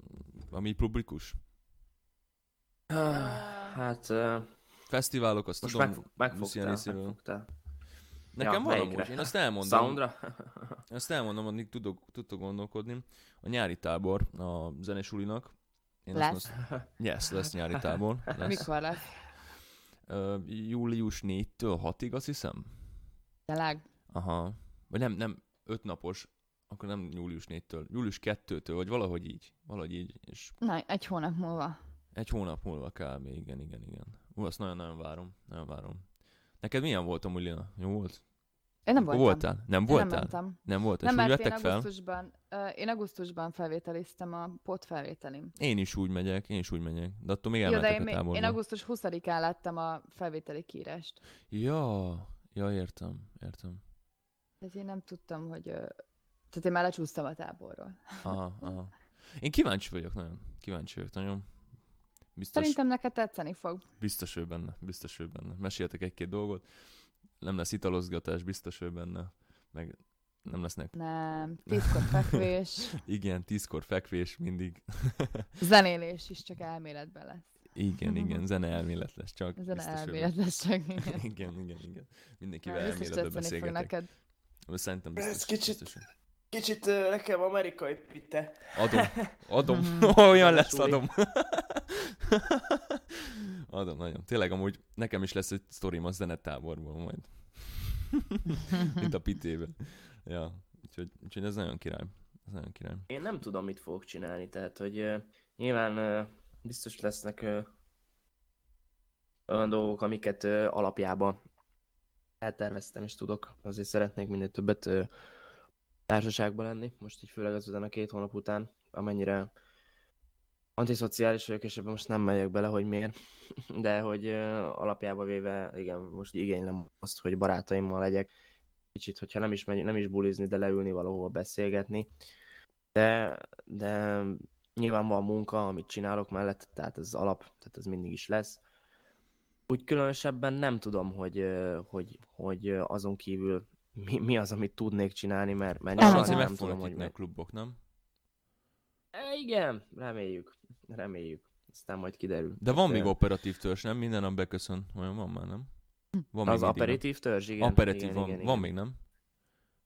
ami publikus? Hát ö, Fesztiválok, azt most tudom, megfog, megfogtál, megfogtál. Nekem Ja, van amúgy, én azt elmondom. Soundra? Azt elmondom, addig tudok, tudtok gondolkodni. A nyári tábor a zenesulinak. Én Lesz? Azt most... Yes, lesz nyári tábor. [laughs] Lesz. Mikor lesz? Uh, július 4-től 6-ig, azt hiszem. Tényleg? Aha. Vagy nem, nem, 5 napos, akkor nem július 4-től, július 2-től, vagy valahogy így. Valahogy így, és Na, egy hónap múlva. egy hónap múlva kb. Igen, igen, igen. Ú, azt nagyon-nagyon várom, nagyon várom. Neked milyen volt amúgy, Lina? Jó volt? Én nem voltam. Voltál? Nem Én voltál? nem mentem. Nem volt? Nem, és mert én fel? augusztusban, uh, én augusztusban felvételiztem a pot felvételim. Én is úgy megyek, én is úgy megyek. De attól még Jó, de elmentek én, a táborba. én augusztus 20-án láttam a felvételi kírást. Ja, ja, értem, értem. Tehát én nem tudtam, hogy... Tehát én már lecsúsztam a táborról. Aha, aha. Én kíváncsi vagyok nagyon. Kíváncsi vagyok nagyon. Biztos, Szerintem neked tetszeni fog. biztos ő benne, biztos ő benne. Meséltek egy-két dolgot. Nem lesz italozgatás, biztos ő benne. Meg nem lesznek, Nem, tízkor fekvés, [laughs] igen, tízkor fekvés mindig. [laughs] zenélés is csak elméletben lesz. Igen, [laughs] igen, zene elmélet lesz csak. Zene elmélet lesz csak. Igen. Igen, igen, igen. Mindenkivel elméletben tetszeni fog beszélgetek. neked. Szerintem Ez biztos. kicsit- biztos. Kicsit ö, nekem amerikai pitte. Adom, [laughs] adom, Mhm. [laughs] olyan lesz, adom. [laughs] adom, nagyon. Tényleg amúgy nekem is lesz egy sztorim a zenetáborból majd. Mint a pitében. Ja, úgyhogy, úgyhogy ez nagyon király. Ez nagyon király. Én nem tudom, mit fogok csinálni, tehát, hogy ö, nyilván ö, biztos lesznek ö, olyan dolgok, amiket ö, alapjában elterveztem és tudok. Azért szeretnék minél többet ö, társaságban lenni, most így főleg azután a két hónap után, amennyire antiszociális vagyok, és ebben most nem megyek bele, hogy miért. [laughs] De hogy ö, alapjába véve, igen, most igénylem azt, hogy barátaimmal legyek. Kicsit, hogyha nem is, megy, nem is bulizni, de leülni valahova beszélgetni. De, de nyilván van munka, amit csinálok mellett, tehát ez alap, tehát ez mindig is lesz. Úgy különösebben nem tudom, hogy, hogy, hogy azon kívül mi, mi az, amit tudnék csinálni, mert, mert nyilván Azért meg nem tudom, hogy mi. klubok, nem? E, igen, reméljük, reméljük. Aztán majd kiderül. De van még operatív törzs, nem? Minden nap beköszön. Olyan van már, nem? Van Az még aperitív törzs, igen. Aperitív igen, van. igen, van igen. még, nem?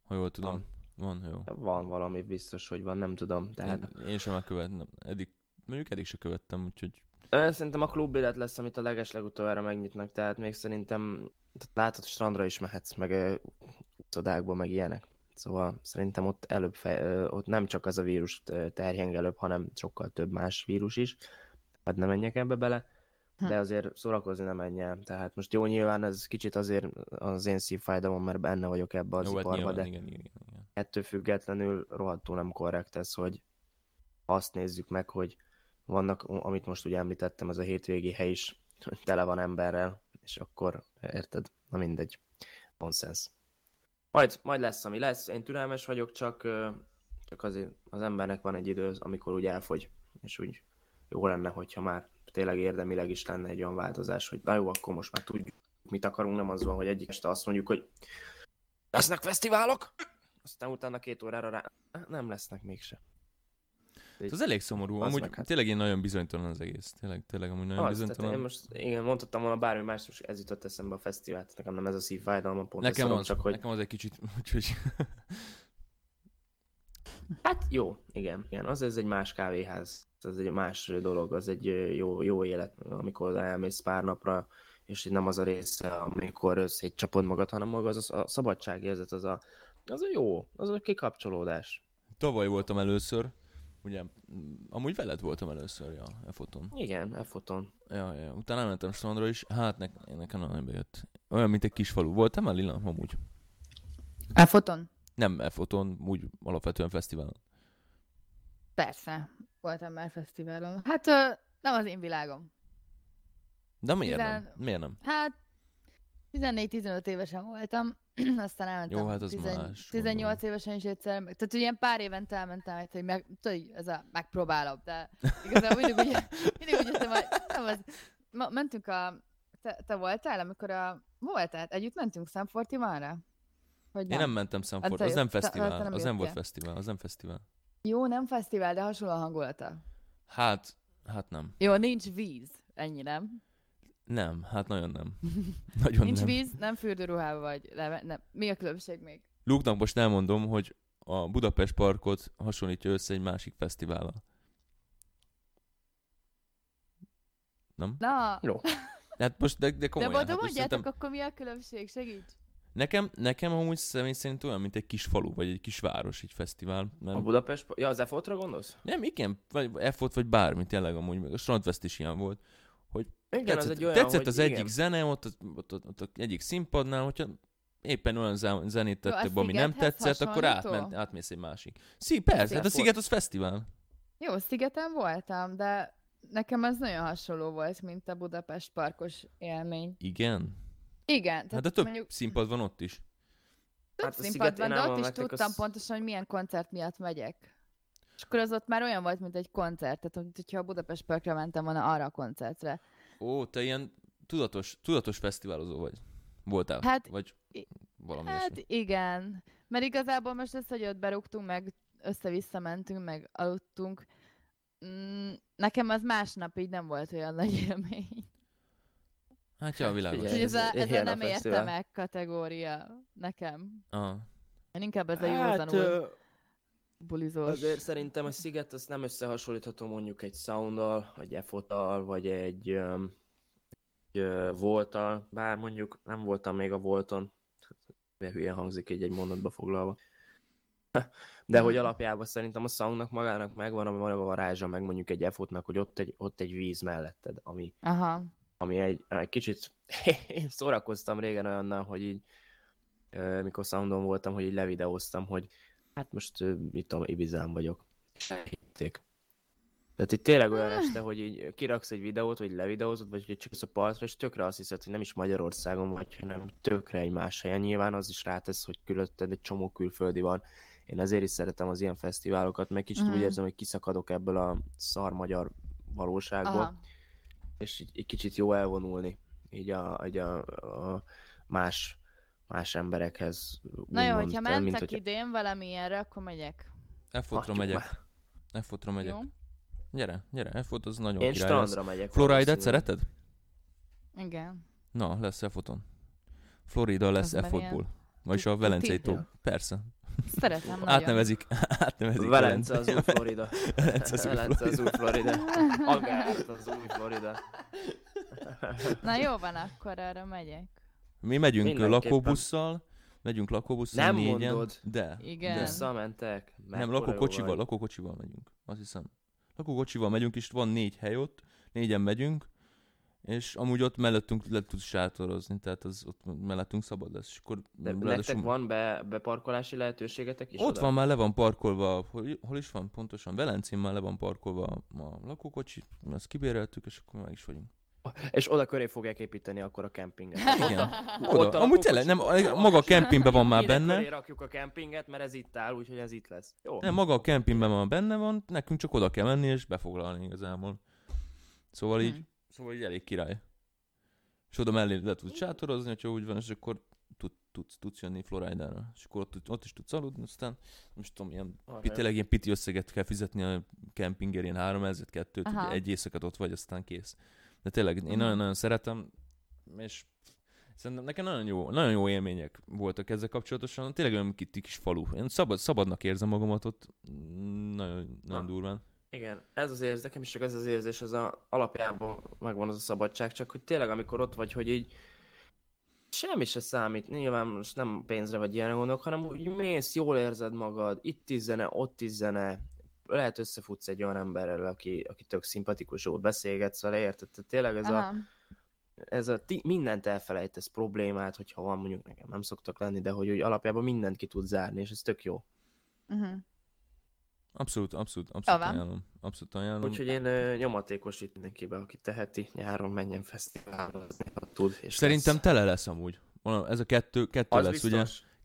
Ha jól tudom. Van, jó. Van valami biztos, hogy van, nem tudom. Tehát Én, én sem megkövettem. Eddig, mondjuk eddig se követtem, úgyhogy Szerintem a klubélet lesz, amit a leges legutoljára megnyitnak, tehát még szerintem tehát látod, strandra is mehetsz, meg ö, utcodákba, meg ilyenek. Szóval szerintem ott előbb, fe, ott nem csak az a vírus terjeng előbb, hanem sokkal több más vírus is. Hát nem menjek ebbe bele, Hm. de azért szórakozni nem menj el. Tehát most jó, nyilván ez kicsit azért az én szívfájdalom, mert benne vagyok ebbe az jó, hát iparba, nyilván, de igen, igen, igen. ettől függetlenül rohadtul nem korrekt ez, hogy azt nézzük meg, hogy vannak, amit most ugye említettem, ez a hétvégi hely is tele van emberrel, és akkor érted, na mindegy, nonsense. Majd, majd lesz, ami lesz, én türelmes vagyok, csak, csak azért az embernek van egy idő, amikor úgy elfogy, és úgy jó lenne, hogyha már tényleg érdemileg is lenne egy olyan változás, hogy na jó, akkor most már tudjuk, mit akarunk, nem az van, hogy egyik este azt mondjuk, hogy lesznek fesztiválok, aztán utána két órára rá, nem lesznek mégse. Ez az elég szomorú. Az Amúgy meg hát. tényleg én nagyon bizonytalan az egész. Tényleg, tényleg amúgy nagyon Az, bizonytalan. én most, igen, mondhattam volna bármi más, most ez jutott eszembe a fesztivált, nekem nem ez a szívfájdalma, pont Nekem az, csak hogy nekem az egy kicsit, [laughs] úgyhogy... Hát jó, igen, igen, az ez egy más kávéház, ez egy más dolog, az egy jó, jó élet, amikor elmész pár napra, és így nem az a része, amikor szétcsapod magad, hanem maga az a szabadságérzet, az a, az a jó, az a kikapcsolódás. Tavaly voltam először, ugye, mm, amúgy veled voltam először, ja, e foton. Igen, e foton. Ja, ja, utána elmentem strandra is, hát ne, nekem nagyon bejött. Olyan, mint egy kis falu. Voltam már Lila? Amúgy. A foton? Nem e foton, úgy alapvetően fesztiválon. Persze. Voltam már fesztiválon. Hát ö, nem az én világom. De miért Tizen- nem? Miért nem? Hát 14-15 évesen voltam, [clears throat] aztán elmentem Jó, hát az 10 más, 18 gondolom. évesen is egyszer, meg, tehát ilyen pár évente elmentem, hogy meg, tudod, ez a megpróbálom, de igazából mindig úgy, [laughs] mindig úgy jöttem, hogy nem az, ma, mentünk a, te, te voltál, amikor a, voltál, együtt mentünk Sam Fortimanra? Vagy Én nem mentem Sanford, te az nem te- fesztivál, te nem az nem volt fesztivál, az nem fesztivál. Jó, nem fesztivál, de hasonló a hangulata. Hát, hát nem. Jó, nincs víz, ennyi nem. Nem, hát nagyon nem. [laughs] Nagyon Nincs nem. víz, nem fürdőruhával vagy. Nem, nem. Mi a különbség még? Luke-nak most elmondom, hogy a Budapest Parkot hasonlítja össze egy másik fesztivállal. Nem? Na, Jó. Hát most, de, de de komolyan. majd hát most mondjátok, szerintem, akkor mi a különbség? Segíts! nekem, nekem amúgy személy szerint olyan, mint egy kis falu, vagy egy kis város, egy fesztivál. A Mert Budapest, ja, az E-Fotra gondolsz? nem, igen, vagy F-ot, vagy bármi, tényleg amúgy, meg a Strandfest is ilyen volt. Igen, tetszett, az egy olyan, tetszett az igen. egyik zene, ott, ott, ott, ott, ott, ott egyik színpadnál, hogyha éppen olyan ze- zenét be, ami nem tetszett, akkor átment, átmész egy másik. Szí, persze, hát a Sziget az fesztivál. Jó, Szigeten voltam, de nekem ez nagyon hasonló volt, mint a Budapest parkos élmény. Igen? Igen, tehát Hát de több mondjuk színpad van ott is. több Hát színpad van, de ott is tudtam az- pontosan, hogy milyen koncert miatt megyek. És akkor az ott már olyan volt, mint egy koncert, tehát mint hogyha a Budapest Parkra mentem volna arra a koncertre. Ó, te ilyen tudatos, tudatos fesztiválozó vagy. Voltál? Hát, Vagy valami Hát ilyesmi. igen, mert igazából most ez, hogy ott berúgtunk, meg össze-vissza mentünk, meg aludtunk, mm, nekem az másnap így nem volt olyan nagy élmény. Hát ja, világos. Úgyhogy ez, ez- a, ez a nem érte fesztivál. meg kategória nekem. Ah. Én inkább ez a Hát, józanul ö, bulizós. Azért szerintem a Sziget az nem összehasonlítható mondjuk egy Sounddal, vagy Efottal, vagy egy, egy Voltal, bár mondjuk nem voltam még a Volton, de hülye hangzik így egy mondatba foglalva. [laughs] De hogy alapjában szerintem a Soundnak magának megvan a maga varázsa, meg mondjuk egy Efotnak, hogy ott egy, ott egy víz melletted, ami, Aha. ami egy, egy kicsit, [laughs] én szórakoztam régen olyannal, hogy így, mikor Soundon voltam, hogy így levideóztam, hogy hát most, mit tudom, Ibizán vagyok. Elhitték. Tehát itt tényleg olyan este, hogy így kiraksz egy videót, vagy levideózod, vagy hogy csak a partra, és tökre azt hiszed, hogy nem is Magyarországon vagy, hanem tökre egy más helyen. Nyilván az is rátesz, hogy körülötted egy csomó külföldi van. Én ezért is szeretem az ilyen fesztiválokat, meg kicsit Mhm. úgy érzem, hogy kiszakadok ebből a szar magyar valóságból, Aha. és így, egy kicsit jó elvonulni így a, így a, a más, más emberekhez. Na jó, hogyha mentek hogyha- idén valamilyenre, akkor megyek. F-otra Hagyjuk megyek. már. F-otra megyek. Jó? Gyere, gyere, F-ot az nagyon Én király lesz. strandra megyek. Florida-t valószínűleg. szereted? Igen. Na, lesz F-oton. Florida lesz Az már F-otból. Vagyis a? Velencei tó. Persze. Szeretem nagyon. Átnevezik, [laughs] átnevezik Velence az új Florida. [laughs] Velence az új Velence az új Florida. Agát az új Florida. Na jó van, akkor arra megyek. Mi megyünk lakóbusszal, megyünk lakóbusszal Nem négyen. mondod. De. Igen. De. Visszamentek. Nem, lakókocsival, vagy. lakókocsival megyünk. Azt hiszem. Lakókocsival megyünk, és van négy hely ott, négyen megyünk, és amúgy ott mellettünk le tudsz sátorozni, tehát az ott mellettünk szabad lesz. És akkor De ráadásul- nektek van be, beparkolási lehetőségetek is Ott oda? van már le van parkolva, hol, hol is van pontosan? Velencén már le van parkolva a, lakókocsi, azt kibéreltük, és akkor meg is vagyunk. És oda köré fogják építeni akkor a kempinget. Igen. Ott Oda. a Amúgy tényleg, nem, maga a kempingben van már Ide köré benne. rakjuk a kempinget, mert ez itt áll, úgyhogy ez itt lesz. Jó. Nem, maga a kempingben van benne van, nekünk csak oda kell menni és befoglalni igazából. Szóval így, Hm. szóval így elég király. És oda mellé le tudsz sátorozni, hogyha úgy van, és akkor tud, tudsz, tudsz jönni Floridára. És akkor ott, ott is tudsz aludni, aztán most tudom, ilyen, Arra tényleg ilyen piti összeget kell fizetni a kempingért, ilyen 3000 kettőt, Aha. egy éjszakat ott vagy, aztán kész. De tényleg, én nagyon-nagyon szeretem, és szerintem nekem nagyon jó, nagyon jó élmények voltak ezzel kapcsolatosan. Tényleg olyan kis, falu. Én szabad, szabadnak érzem magamat ott, nagyon, nagyon Na. durván. Igen, ez az érzés, nekem is csak ez az érzés, az a alapjában megvan az a szabadság, csak hogy tényleg amikor ott vagy, hogy így semmi se számít, nyilván most nem pénzre vagy ilyenre gondolok, hanem úgy mész, jól érzed magad, itt is zene, ott is zene, lehet összefutsz egy olyan emberrel, aki, aki tök szimpatikus, jól beszélgetsz vele, érted? Tehát tényleg ez a, Aha. ez a ti, mindent elfelejtesz problémát, hogyha van, mondjuk nekem nem szoktak lenni, de hogy úgy alapjában mindent ki tud zárni, és ez tök jó. Uh-huh. Abszolút, abszolút, abszolút van. ajánlom. Abszolút ajánlom. Úgyhogy én ö, nyomatékosít mindenkibe, aki teheti, nyáron menjen fesztiválozni, ha tud. És Szerintem lesz. tele lesz amúgy. Ez a kettő, kettő az lesz, biztos, ugye?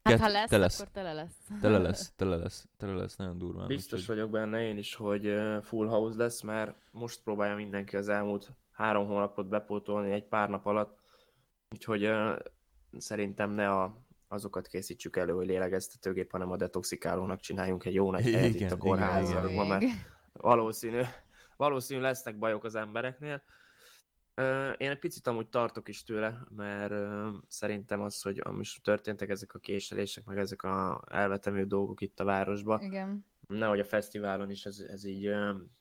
Hát ha lesz, te lesz. akkor tele lesz. Tele lesz, tele lesz, tele lesz, nagyon durván. Biztos úgyhogy- vagyok benne én is, hogy full house lesz, mert most próbálja mindenki az elmúlt három hónapot bepótolni egy pár nap alatt. Úgyhogy ö, szerintem ne a, azokat készítsük elő, hogy lélegeztetőgép, hanem a detoxikálónak csináljunk egy jó nagy helyet itt a igen, kórházakban, mert valószínű, valószínű lesznek bajok az embereknél. Én egy picit amúgy tartok is tőle, mert szerintem az, hogy most történtek ezek a késelések, meg ezek a elvetemű dolgok itt a városban, Igen. nehogy a fesztiválon is ez, ez így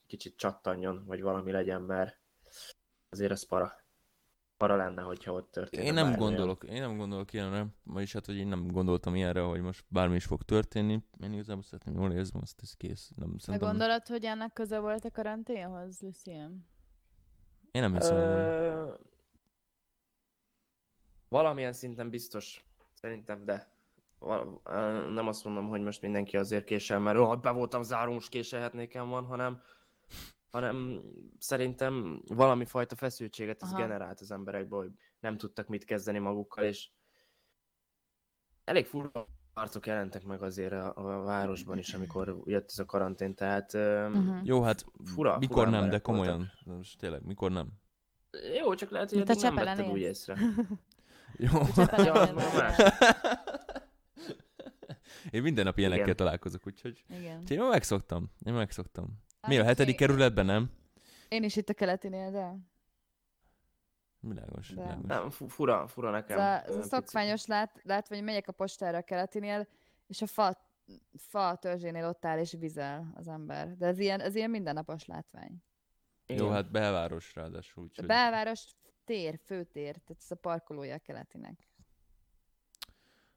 kicsit csattanjon, vagy valami legyen, mert azért ez para. Para lenne, hogyha ott történne Én nem bármi olyan. gondolok, én nem gondolok ilyenre, vagyis hát, hogy én nem gondoltam ilyenre, hogy most bármi is fog történni. Én igazából szeretném jól érzem, azt ez kész. Nem, De szerintem, gondolod, hogy ennek köze volt a karanténhoz, Lucien? Én nem hiszem. Ö, Valamilyen szinten biztos, szerintem, de val- nem azt mondom, hogy most mindenki azért késel, mert oh, be voltam záró, most késelhetnékem van, hanem, hanem szerintem valami fajta feszültséget ez Aha. generált az emberekből, hogy nem tudtak mit kezdeni magukkal, és elég furcsa arcok jelentek meg azért a, a városban is, amikor jött ez a karantén, tehát Uh-huh. Jó, hát fura, mikor fura nem, de komolyan. voltak. Most tényleg, mikor nem? Jó, csak lehet, hogy nem vetted úgy élsz. észre. [laughs] Jó. Ja. Én minden nap ilyenekkel Igen. találkozok, úgyhogy Igen. úgyhogy én már megszoktam. Én megszoktam. Hát, Mi a hetedik kerületben nem? Én is itt a keletinél, de Világos, De. világos. Nem, fu- fura, fura nekem. ez a, ez a szokványos lát, látva, hogy megyek a postára a keletinél, és a fa, fa törzsénél ott áll és vizel az ember. De ez ilyen, ez ilyen mindennapos látvány. Jó, hát belváros ráadásul, A úgyhogy... belváros tér, főtér, tehát ez a parkolója a keletinek.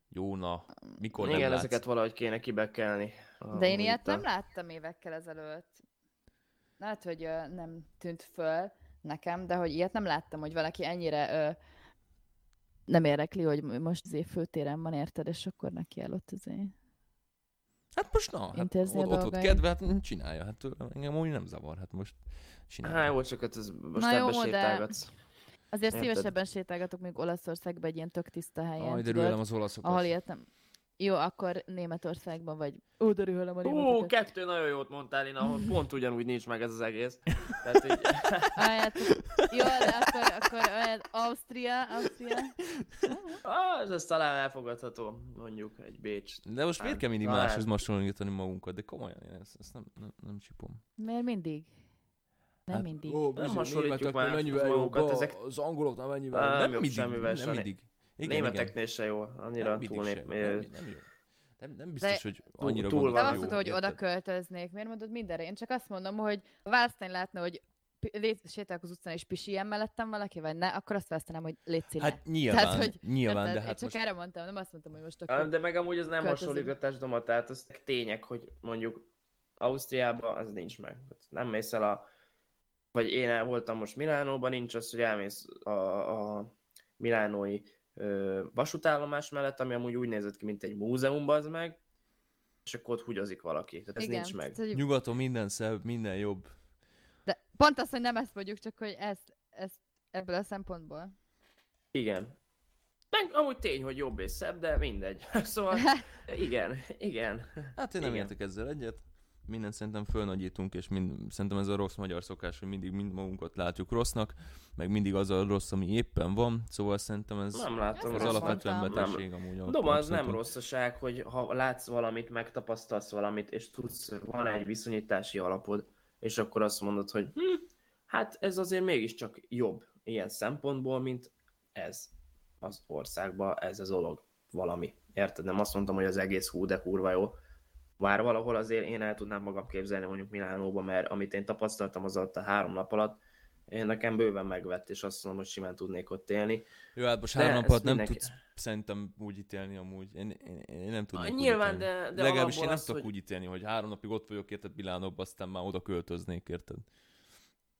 Jó, na. Mikor nem Igen, látsz? ezeket valahogy kéne kibekelni. De én ilyet a- nem láttam évekkel ezelőtt. Lehet, hogy nem tűnt föl nekem, de hogy ilyet nem láttam, hogy valaki ennyire ö, nem érdekli, hogy most azért főtéren van, érted, és akkor neki el ott azért. Hát most na, hát ott, ott dolgait. kedve, hát csinálja, hát engem úgy nem zavar, hát most csinálja. Hát jó, csak hát ez most Na jó, ebbe de-. Azért Érted? szívesebben sétálgatok még Olaszországba egy ilyen tök tiszta helyen, Aj, de tudod, rőlem az olaszokat. ahol éltem. Jó, akkor Németországban vagy. Ó, de rühölem a németeket. kettő nagyon jót mondtál, én ahol [laughs] pont ugyanúgy nincs meg ez az egész. [laughs] Tehát így, hát, jó, de akkor, akkor olyan Ausztria, Ausztria. ah, ez, ez talán elfogadható, mondjuk egy Bécs. De most miért kell mindig talán. máshoz hasonlítani magunkat? De komolyan, én ezt, ezt nem, nem, nem csipom. Miért mindig? Nem Hát, mindig. Ó, Nem hasonlítjuk már mennyivel magunkat, ezek- az angoloknál mennyivel nem Nem jobb mindig, semmivel nem mindig. Igen, Németeknél se jó, igen. annyira Nem túl nép. Nem, nem jó. Nem, nem biztos, De- hogy annyira túl van. van De jó, azt mondta, hogy érted? oda költöznék. Miért mondod mindenre? Én csak azt mondom, hogy ha Választani látna, hogy sétálok az utcán és pisiljen mellettem valaki, vagy ne, akkor azt választanám, hogy légy színe. Hát nyilván, Tehát, hogy- nyilván, Érted? de Én hát csak most... erre mondtam, nem azt mondtam, hogy most akkor... De meg amúgy ez nem Költözünk. hasonlítgatás doma, tehát az tények, hogy mondjuk Ausztriában az nincs meg. Nem mész el a... Vagy én el voltam most Milánóban, nincs az, hogy elmész a, a milánói vasútállomás mellett, ami amúgy úgy nézett ki, mint egy múzeum, az meg, és akkor ott hugyozik valaki. Tehát ez Igen, nincs meg. tehát, hogy- Nyugaton minden szebb, minden jobb. De pont az, hogy nem ezt mondjuk, csak hogy ezt, ezt ebből a szempontból. Igen. Meg amúgy tény, hogy jobb és szebb, de mindegy. [laughs] Szóval [laughs] igen, igen. Hát én nem Igen. értek ezzel egyet. Mindent szerintem fölnagyítunk, és mind, szerintem ez a rossz magyar szokás, hogy mindig mind magunkat látjuk rossznak, meg mindig az a rossz, ami éppen van, szóval szerintem ez, Nem látom ez alapvetően mondtam. betegség amúgy. a- Doma, az nem rosszaság, hogy ha látsz valamit, megtapasztalsz valamit, és tudsz, van egy viszonyítási alapod, és akkor azt mondod, hogy hm, hát ez azért mégiscsak jobb ilyen szempontból, mint ez az országban, ez az dolog valami. Érted? Nem azt mondtam, hogy az egész hú, de kurva jó. Már valahol azért én el tudnám magam képzelni mondjuk Milánóba, mert amit én tapasztaltam az alatt a három nap alatt, én nekem bőven megvett, és azt mondom, hogy simán tudnék ott élni. Jó, hát most De három ezt napot nem mindenki- tudsz szerintem úgy ítélni amúgy. Én, én, én nem tudnék Ah, úgy nyilván, ítélni. de- de Legalábbis én nem az, tudok hogy- úgy ítélni, hogy három napig ott vagyok, érted Milánóba, aztán már oda költöznék, érted?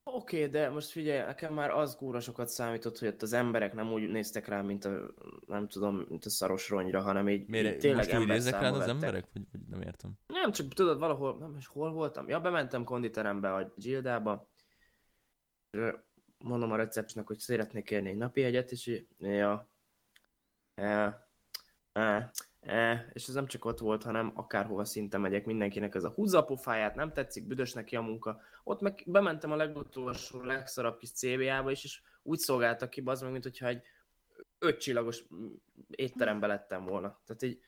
Oké, okay, de most figyelj, nekem már az kúra sokat számított, hogy ott az emberek nem úgy néztek rá, mint a, nem tudom, mint a szaros ronyra, hanem így, így Miért tényleg most úgy rád emberszámba az vettek. emberek? Vagy, vagy nem értem. Nem, csak tudod, valahol, nem is hol voltam. Ja, bementem konditerembe a Gildába, mondom a recepsnek, hogy szeretnék kérni egy napi egyet, és így, ja, e, e, e, és ez nem csak ott volt, hanem akárhova szinte megyek, mindenkinek ez a húzza a pofáját, nem tetszik, büdös neki a munka. Ott meg bementem a legutolsó, legszarabb kis CBA-ba is, és úgy szolgáltak ki, az meg, mint hogyha egy ötcsillagos étterembe lettem volna. Tehát így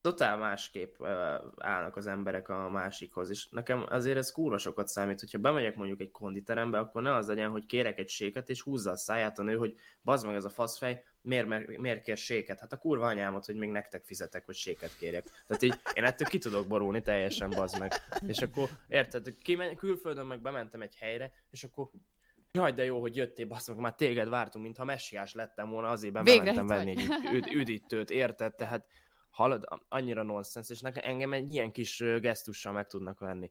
totál másképp ö, állnak az emberek a másikhoz, és nekem azért ez kúra sokat számít, hogyha bemegyek mondjuk egy konditerembe, akkor ne az legyen, hogy kérek egy séket, és húzza a száját a nő, hogy bazd meg ez a faszfej, miért, miért, miért kér séket? Hát a kurva anyámat, hogy még nektek fizetek, hogy séket kérjek. Tehát így én ettől ki tudok borulni teljesen, bazd meg. És akkor, érted, kimen, külföldön meg bementem egy helyre, és akkor Jaj, de jó, hogy jöttél, basz meg, már téged vártunk, mintha messiás lettem volna, azért bementem venni egy üd, üdítőt, érted? Tehát hallod, annyira nonsens, és nekem engem egy ilyen kis gesztussal meg tudnak venni.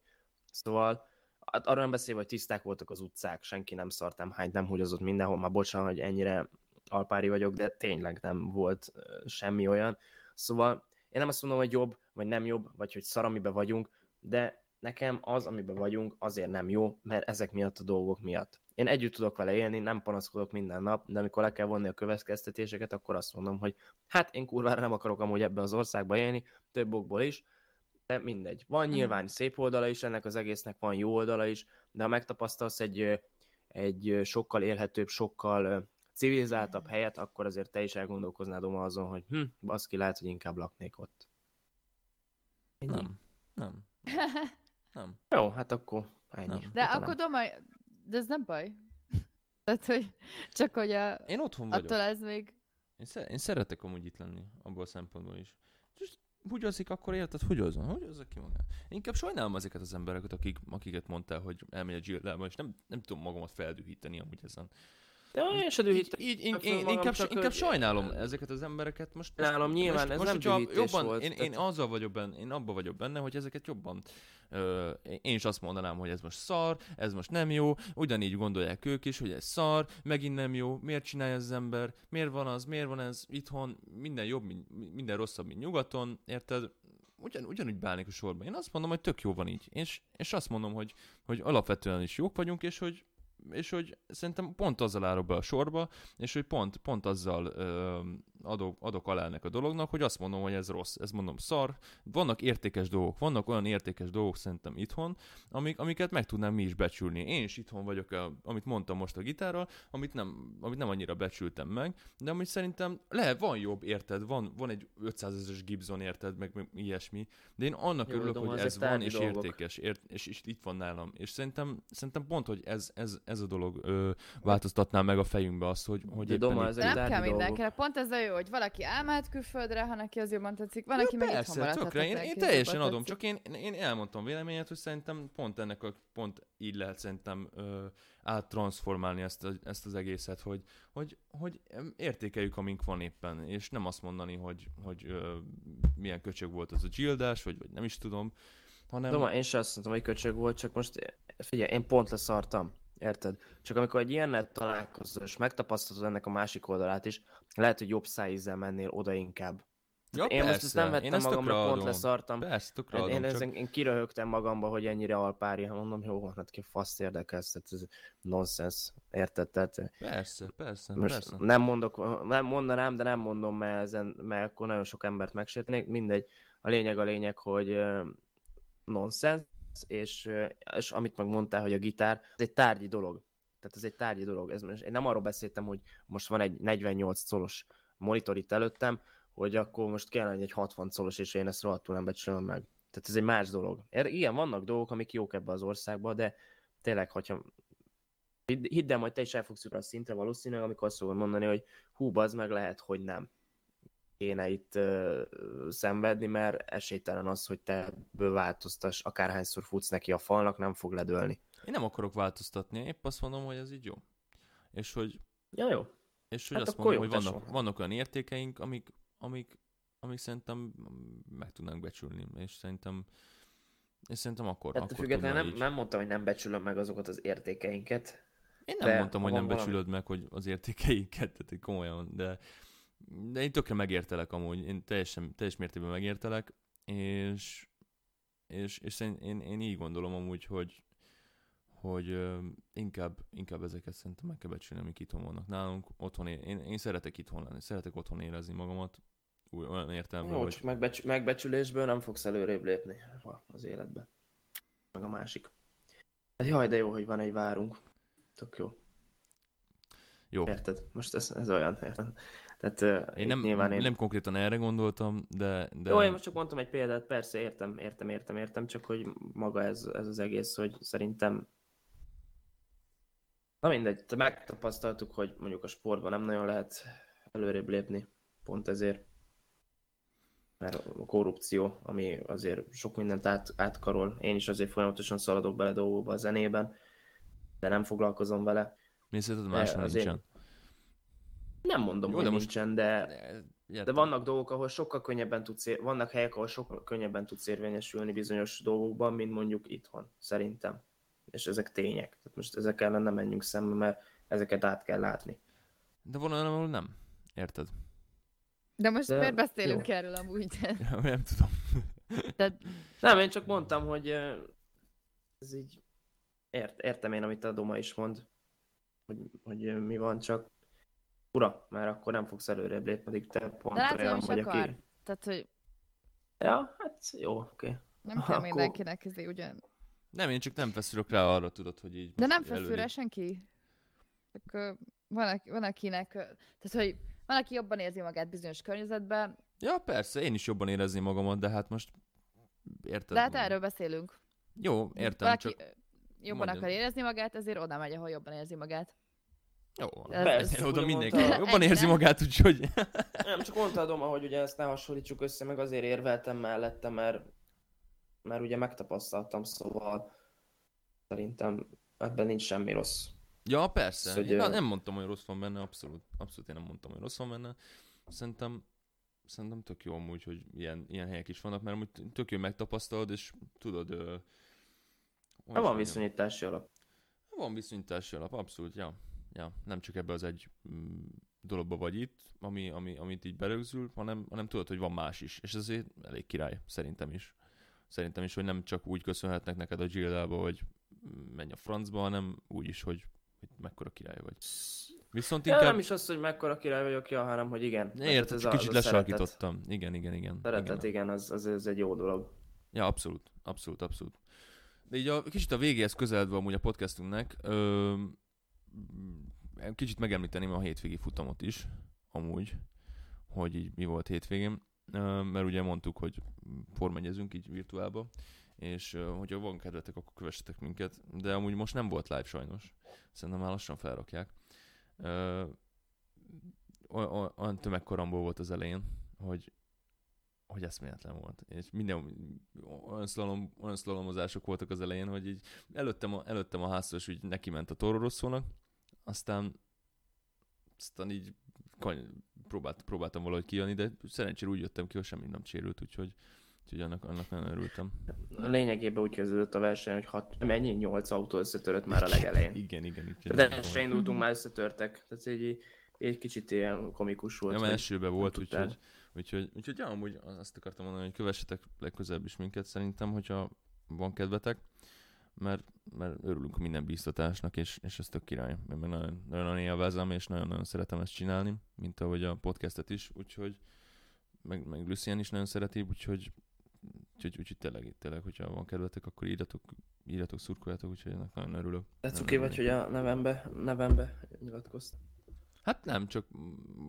Szóval hát arra nem beszélve, hogy tiszták voltak az utcák, senki nem szart, nem hányt, nem húgyozott mindenhol, már bocsánat, hogy ennyire alpári vagyok, de tényleg nem volt semmi olyan. Szóval én nem azt mondom, hogy jobb, vagy nem jobb, vagy hogy szar, amiben vagyunk, de nekem az, amiben vagyunk, azért nem jó, mert ezek miatt a dolgok miatt. Én együtt tudok vele élni, nem panaszkodok minden nap, de amikor le kell vonni a következtetéseket, akkor azt mondom, hogy hát én kurvára nem akarok amúgy ebbe az országba élni, több okból is, de mindegy. Van nyilván szép oldala is, ennek az egésznek van jó oldala is, de ha megtapasztalsz egy, egy sokkal élhetőbb, sokkal civilizáltabb helyet, akkor azért te is elgondolkoznád Doma azon, hogy hm, baszki, lehet, hogy inkább laknék ott. Ennyi. Nem. Nem. [laughs] Nem. Jó, hát akkor ennyi. Nem. De Utána- akkor Doma, de ez nem baj. [laughs] Tehát, hogy csak hogy a, Én otthon vagyok. attól ez még... Én, sze- én szeretek amúgy itt lenni, abból a szempontból is. És hugyozik, akkor érted, hugyozzon, hugyozza ki magát. Én inkább sajnálom ezeket az embereket, akik, akiket mondtál, hogy elmegy a Gildába, és nem, nem tudom magamat feldühíteni amúgy ezen. De én se Így, dühítem. így én, föl én, magam, inkább, csak, inkább sajnálom ezeket az embereket. Most, most, Nálam nyilván most, ez most, nem jobban, volt, Én, én azzal vagyok benne, én abban vagyok benne, hogy ezeket jobban ö, én is azt mondanám, hogy ez most szar, ez most nem jó, ugyanígy gondolják ők is, hogy ez szar, megint nem jó, miért csinálja ez az ember, miért van az, miért van ez itthon, minden jobb, minden rosszabb, mint nyugaton, érted? ugyan, ugyanúgy beállnék a sorba. Én azt mondom, hogy tök jó van így. És, és azt mondom, hogy, hogy alapvetően is jók vagyunk, és hogy és hogy szerintem pont azzal állok be a sorba, és hogy pont, pont azzal adok, adok alá ennek a dolognak, hogy azt mondom, hogy ez rossz, ez mondom szar. Vannak értékes dolgok, vannak olyan értékes dolgok szerintem itthon, amik, amiket meg tudnám mi is becsülni. Én is itthon vagyok, a, amit mondtam most a gitárral, amit nem, amit nem annyira becsültem meg, de amit szerintem lehet, van jobb, érted, van, van egy 500 ezeres Gibson, érted, meg, meg ilyesmi, de én annak Jó, örülök, de hogy ez van, és dolgok. értékes, ért, és, és itt van nálam. És szerintem, szerintem pont, hogy ez, ez, ez a dolog ö, változtatná meg a fejünkbe azt, hogy, hogy De éppen Doma, itt- ezek De nem kell dolgok. mindenkinek. Pont ez a jó, hogy valaki elmehet külföldre, ha neki az jobban tetszik, van, aki Ja, meg itthon persze, maradhat. tökre, én, én teljesen adom, tetszik. csak én, én elmondtam véleményet, hogy szerintem pont ennek a, pont így lehet szerintem ö, áttransformálni ezt, ezt az egészet, hogy, hogy, hogy értékeljük, amink van éppen, és nem azt mondani, hogy, hogy ö, milyen köcsög volt az a gyildás, vagy, vagy nem is tudom, hanem... Doma, én sem azt mondtam, hogy köcsög volt, csak most figyelj, én pont leszartam. Érted? Csak amikor egy ilyennel találkozol, és megtapasztalod ennek a másik oldalát is, lehet, hogy jobb szájízzel mennél oda inkább. ja, én most ezt nem én vettem tökre magamra, pont adom. leszartam. Persze, tökre Hát adom, én, csak... ezen, én kiröhögtem magamba, hogy ennyire alpári, ha mondom, jó, hát ki faszt érdekelsz, tehát ez nonsens, érted? Tehát Persze, persze, most persze. nem mondok, nem mondanám, de nem mondom, mert, ezen, mert akkor nagyon sok embert megsértenék, mindegy. A lényeg a lényeg, hogy nonsens, és, és amit meg mondtál, hogy a gitár, ez egy tárgyi dolog. Tehát ez egy tárgyi dolog. Ez, én nem arról beszéltem, hogy most van egy 48 colos monitor itt előttem, hogy akkor most kellene egy 60 colos, és én ezt rohadtul nem becsülöm meg. Tehát ez egy más dolog. Er- Igen, vannak dolgok, amik jók ebbe az országba, de tényleg, hogyha hidd, el, majd te is el fogsz a szintre valószínűleg, amikor azt fogod mondani, hogy hú, az meg lehet, hogy nem kéne itt uh, szenvedni, mert esélytelen az, hogy te változtass, akárhányszor futsz neki a falnak, nem fog ledőlni. Én nem akarok változtatni, épp azt mondom, hogy ez így jó. És hogy Ja, jó. És hogy Hát azt mondom, jó, hogy vannak, tesó. vannak olyan értékeink, amik, amik, amik szerintem meg tudnánk becsülni, és szerintem és szerintem akkor, Ettől akkor függetlenül nem, így. nem mondtam, hogy nem becsülöm meg azokat az értékeinket. Én nem mondtam, hogy nem valami- becsülöd meg, hogy az értékeiket, tehát komolyan, de, de én tökre megértelek amúgy, én teljesen, teljes mértékben megértelek, és, és, és szerint én, én így gondolom amúgy, hogy, hogy inkább, inkább ezeket szerintem meg kell becsülni, amik itthon vannak nálunk. Otthon é- én, én szeretek itthon lenni, szeretek otthon érezni magamat, úgy, olyan értelemben, Jó, hogy csak megbecs- megbecsülésből nem fogsz előrébb lépni az életbe. Meg a másik. Hát jaj, de jó, hogy van egy várunk. Tök jó. jó. Érted? Most ez, ez olyan, érted? Tehát Én nem, nyilván én... nem konkrétan erre gondoltam, de... de... Jó, én most csak mondtam egy példát, persze értem, értem, értem, értem, csak hogy maga ez, ez az egész, hogy szerintem Na mindegy, megtapasztaltuk, hogy mondjuk a sportban nem nagyon lehet előrébb lépni, pont ezért. Mert a korrupció, ami azért sok mindent át, átkarol. Én is azért folyamatosan szaladok bele dolgokba a zenében, de nem foglalkozom vele. Mi szerinted máshol az én- nincsen? Nem mondom, Jó, hogy de most- nincsen, de De, vannak dolgok, ahol sokkal könnyebben tudsz, ér- vannak helyek, ahol sokkal könnyebben tudsz érvényesülni bizonyos dolgokban, mint mondjuk itthon, szerintem. És ezek tények. Tehát most ezek ellen nem menjünk szembe, mert ezeket át kell látni. De ahol nem. Érted? De most De- miért beszélünk jó. erről amúgy? [laughs] nem tudom. Tehát Nem, én csak mondtam, hogy ez így ért, értem én, amit a Doma is mond, hogy, hogy mi van, csak ura, mert akkor nem fogsz előrébb lépni, pedig te pont De látod, olyan vagy, akar. aki... Tehát, hogy Ja, hát jó, oké. Okay. nem kell Akkor- mindenkinek ezé ugyan. Nem, én csak nem feszülök rá arra, tudod, hogy így De nem most feszül rá senki. Csak van, van akinek, tehát hogy van, aki jobban érzi magát bizonyos környezetben, Ja, persze, én is jobban érezni magamat, de hát most érted? de hát erről beszélünk. Jó, értem, Valaki csak jobban mondjad. akar érezni magát, ezért oda megy, ahol jobban érzi magát. jó. Ez- Persze, ez- oda mindenki mondta- jobban érzi nem? magát, úgyhogy... Nem, csak mondta a Doma, hogy ugye ezt ne hasonlítsuk össze, meg azért érveltem mellette, mert, mert ugye megtapasztaltam, szóval szerintem ebben nincs semmi rossz. Ja, persze. Hogy, Én ö, nem mondtam, hogy rossz van benne, abszolút. Abszolút én nem mondtam, hogy rossz van benne. Szerintem, szerintem tök jó amúgy, hogy ilyen, ilyen helyek is vannak, mert amúgy tök jó megtapasztalod, és tudod... Ö, is van viszonyítási alap. Van viszonyítási alap, abszolút, ja. ja, nem csak ebbe az egy mm, dologba vagy itt, ami, ami, amit így berögzül, hanem, hanem tudod, hogy van más is. És ezért elég király, szerintem is. Szerintem is, hogy nem csak úgy köszönhetnek neked a Gildába, hogy menj a francba, hanem úgy is, hogy, hogy mekkora király vagy. Viszont Ja, inkább... nem is az, hogy mekkora király vagyok, ja, hanem hogy igen. Érted, ez a- kicsit szeretet. lesarkítottam. Igen, igen, igen. Szeretet, igen. igen, az, az, az egy jó dolog. Ja, abszolút, abszolút, abszolút. De így a, kicsit a végéhez közeledve amúgy a podcastunknak, ö, kicsit megemlíteném a hétvégi futamot is, amúgy, hogy így mi volt hétvégén, mert ugye mondtuk, hogy formegyezünk így virtuálba, és hogyha van kedvetek, akkor kövessetek minket, de amúgy most nem volt live sajnos, szerintem már lassan felrakják. Olyan tömegkoromból volt az elején, hogy hogy eszméletlen volt. És minden olyan, szlalom, olyan szlalomozások voltak az elején, hogy így előttem a, előttem a háztos úgy neki ment a tororosszónak, aztán aztán így kany- próbált, próbáltam valahogy kijönni, de szerencsére úgy jöttem ki, hogy semmi nem sérült, úgyhogy, úgyhogy annak, annak nagyon örültem. Lényegében úgy kezdődött a verseny, hogy hat, mennyi? Nyolc autó összetörött már a legelején. Igen, igen. igen. De se indultunk, már összetörtek. Tehát egy, egy kicsit ilyen komikus volt. Mert esőben volt, nem tudtál. úgyhogy, úgyhogy, úgyhogy ja, amúgy azt akartam mondani, hogy kövessetek legközelebb is minket szerintem, hogyha van kedvetek, mert, mert örülünk minden bíztatásnak, és, és ez tök király. Én meg nagyon, nagyon élvezem, és nagyon-nagyon szeretem ezt csinálni, mint ahogy a podcastet is, úgyhogy meg, meg Lucien is nagyon szereti, úgyhogy Úgyhogy, úgyhogy tényleg, tényleg, hogyha van kedvetek, akkor írjatok, írjatok, szurkoljatok, úgyhogy ennek nagyon örülök. De cuki vagy, hogy a nevembe, nevembe nyilatkoztál. Hát nem, csak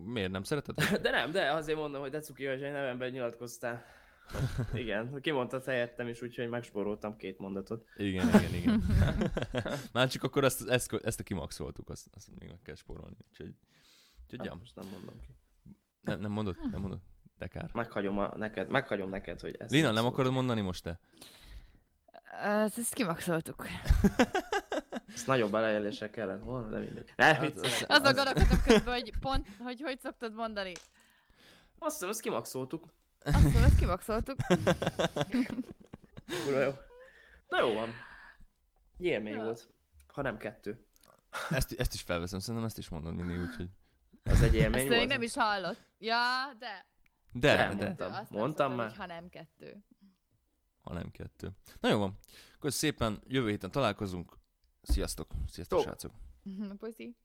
miért nem szereted? [laughs] De nem, de azért mondom, hogy de cuki vagy, hogy nevemben nyilatkoztál. Igen, kimondtad helyettem is, úgyhogy megspóroltam két mondatot. Igen, igen, igen. [laughs] Már csak akkor ezt, ezt, ezt a kimaxoltuk, azt, azt még meg kell spórolni. Úgyhogy, úgyhogy Hát, ja, most nem mondom ki. nem, nem mondod? Nem mondod? De kár. Meghagyom a, neked, meghagyom neked, hogy ezt Lina, nem akarod mondani most te? Ezt, ezt kimaxoltuk. [laughs] Ezt nagyobb belejelésre kellett volna, de mindegy. Ne, Hát, viccelek. az- Azon gondolkodtam közben, hogy pont, hogy hogy szoktad mondani. Azt hiszem, ezt kimaxoltuk. Azt mondom, ezt kimaxoltuk. Kurva jó. Na jó van. Egy Élmény Ja. volt. Ha nem kettő. Ezt, ezt is felveszem, szerintem ezt is mondod mindig, úgyhogy... Ez egy élmény Ezt volt. még nem is hallott. Ja, de. De, Nem, de, mondtam. Azt Mondtam szoktam, már. hogy ha nem kettő. ha nem kettő. Na jó van. Köszönöm szépen, jövő héten találkozunk. Sziasztok. Sziasztok, Jó. srácok. Puszi.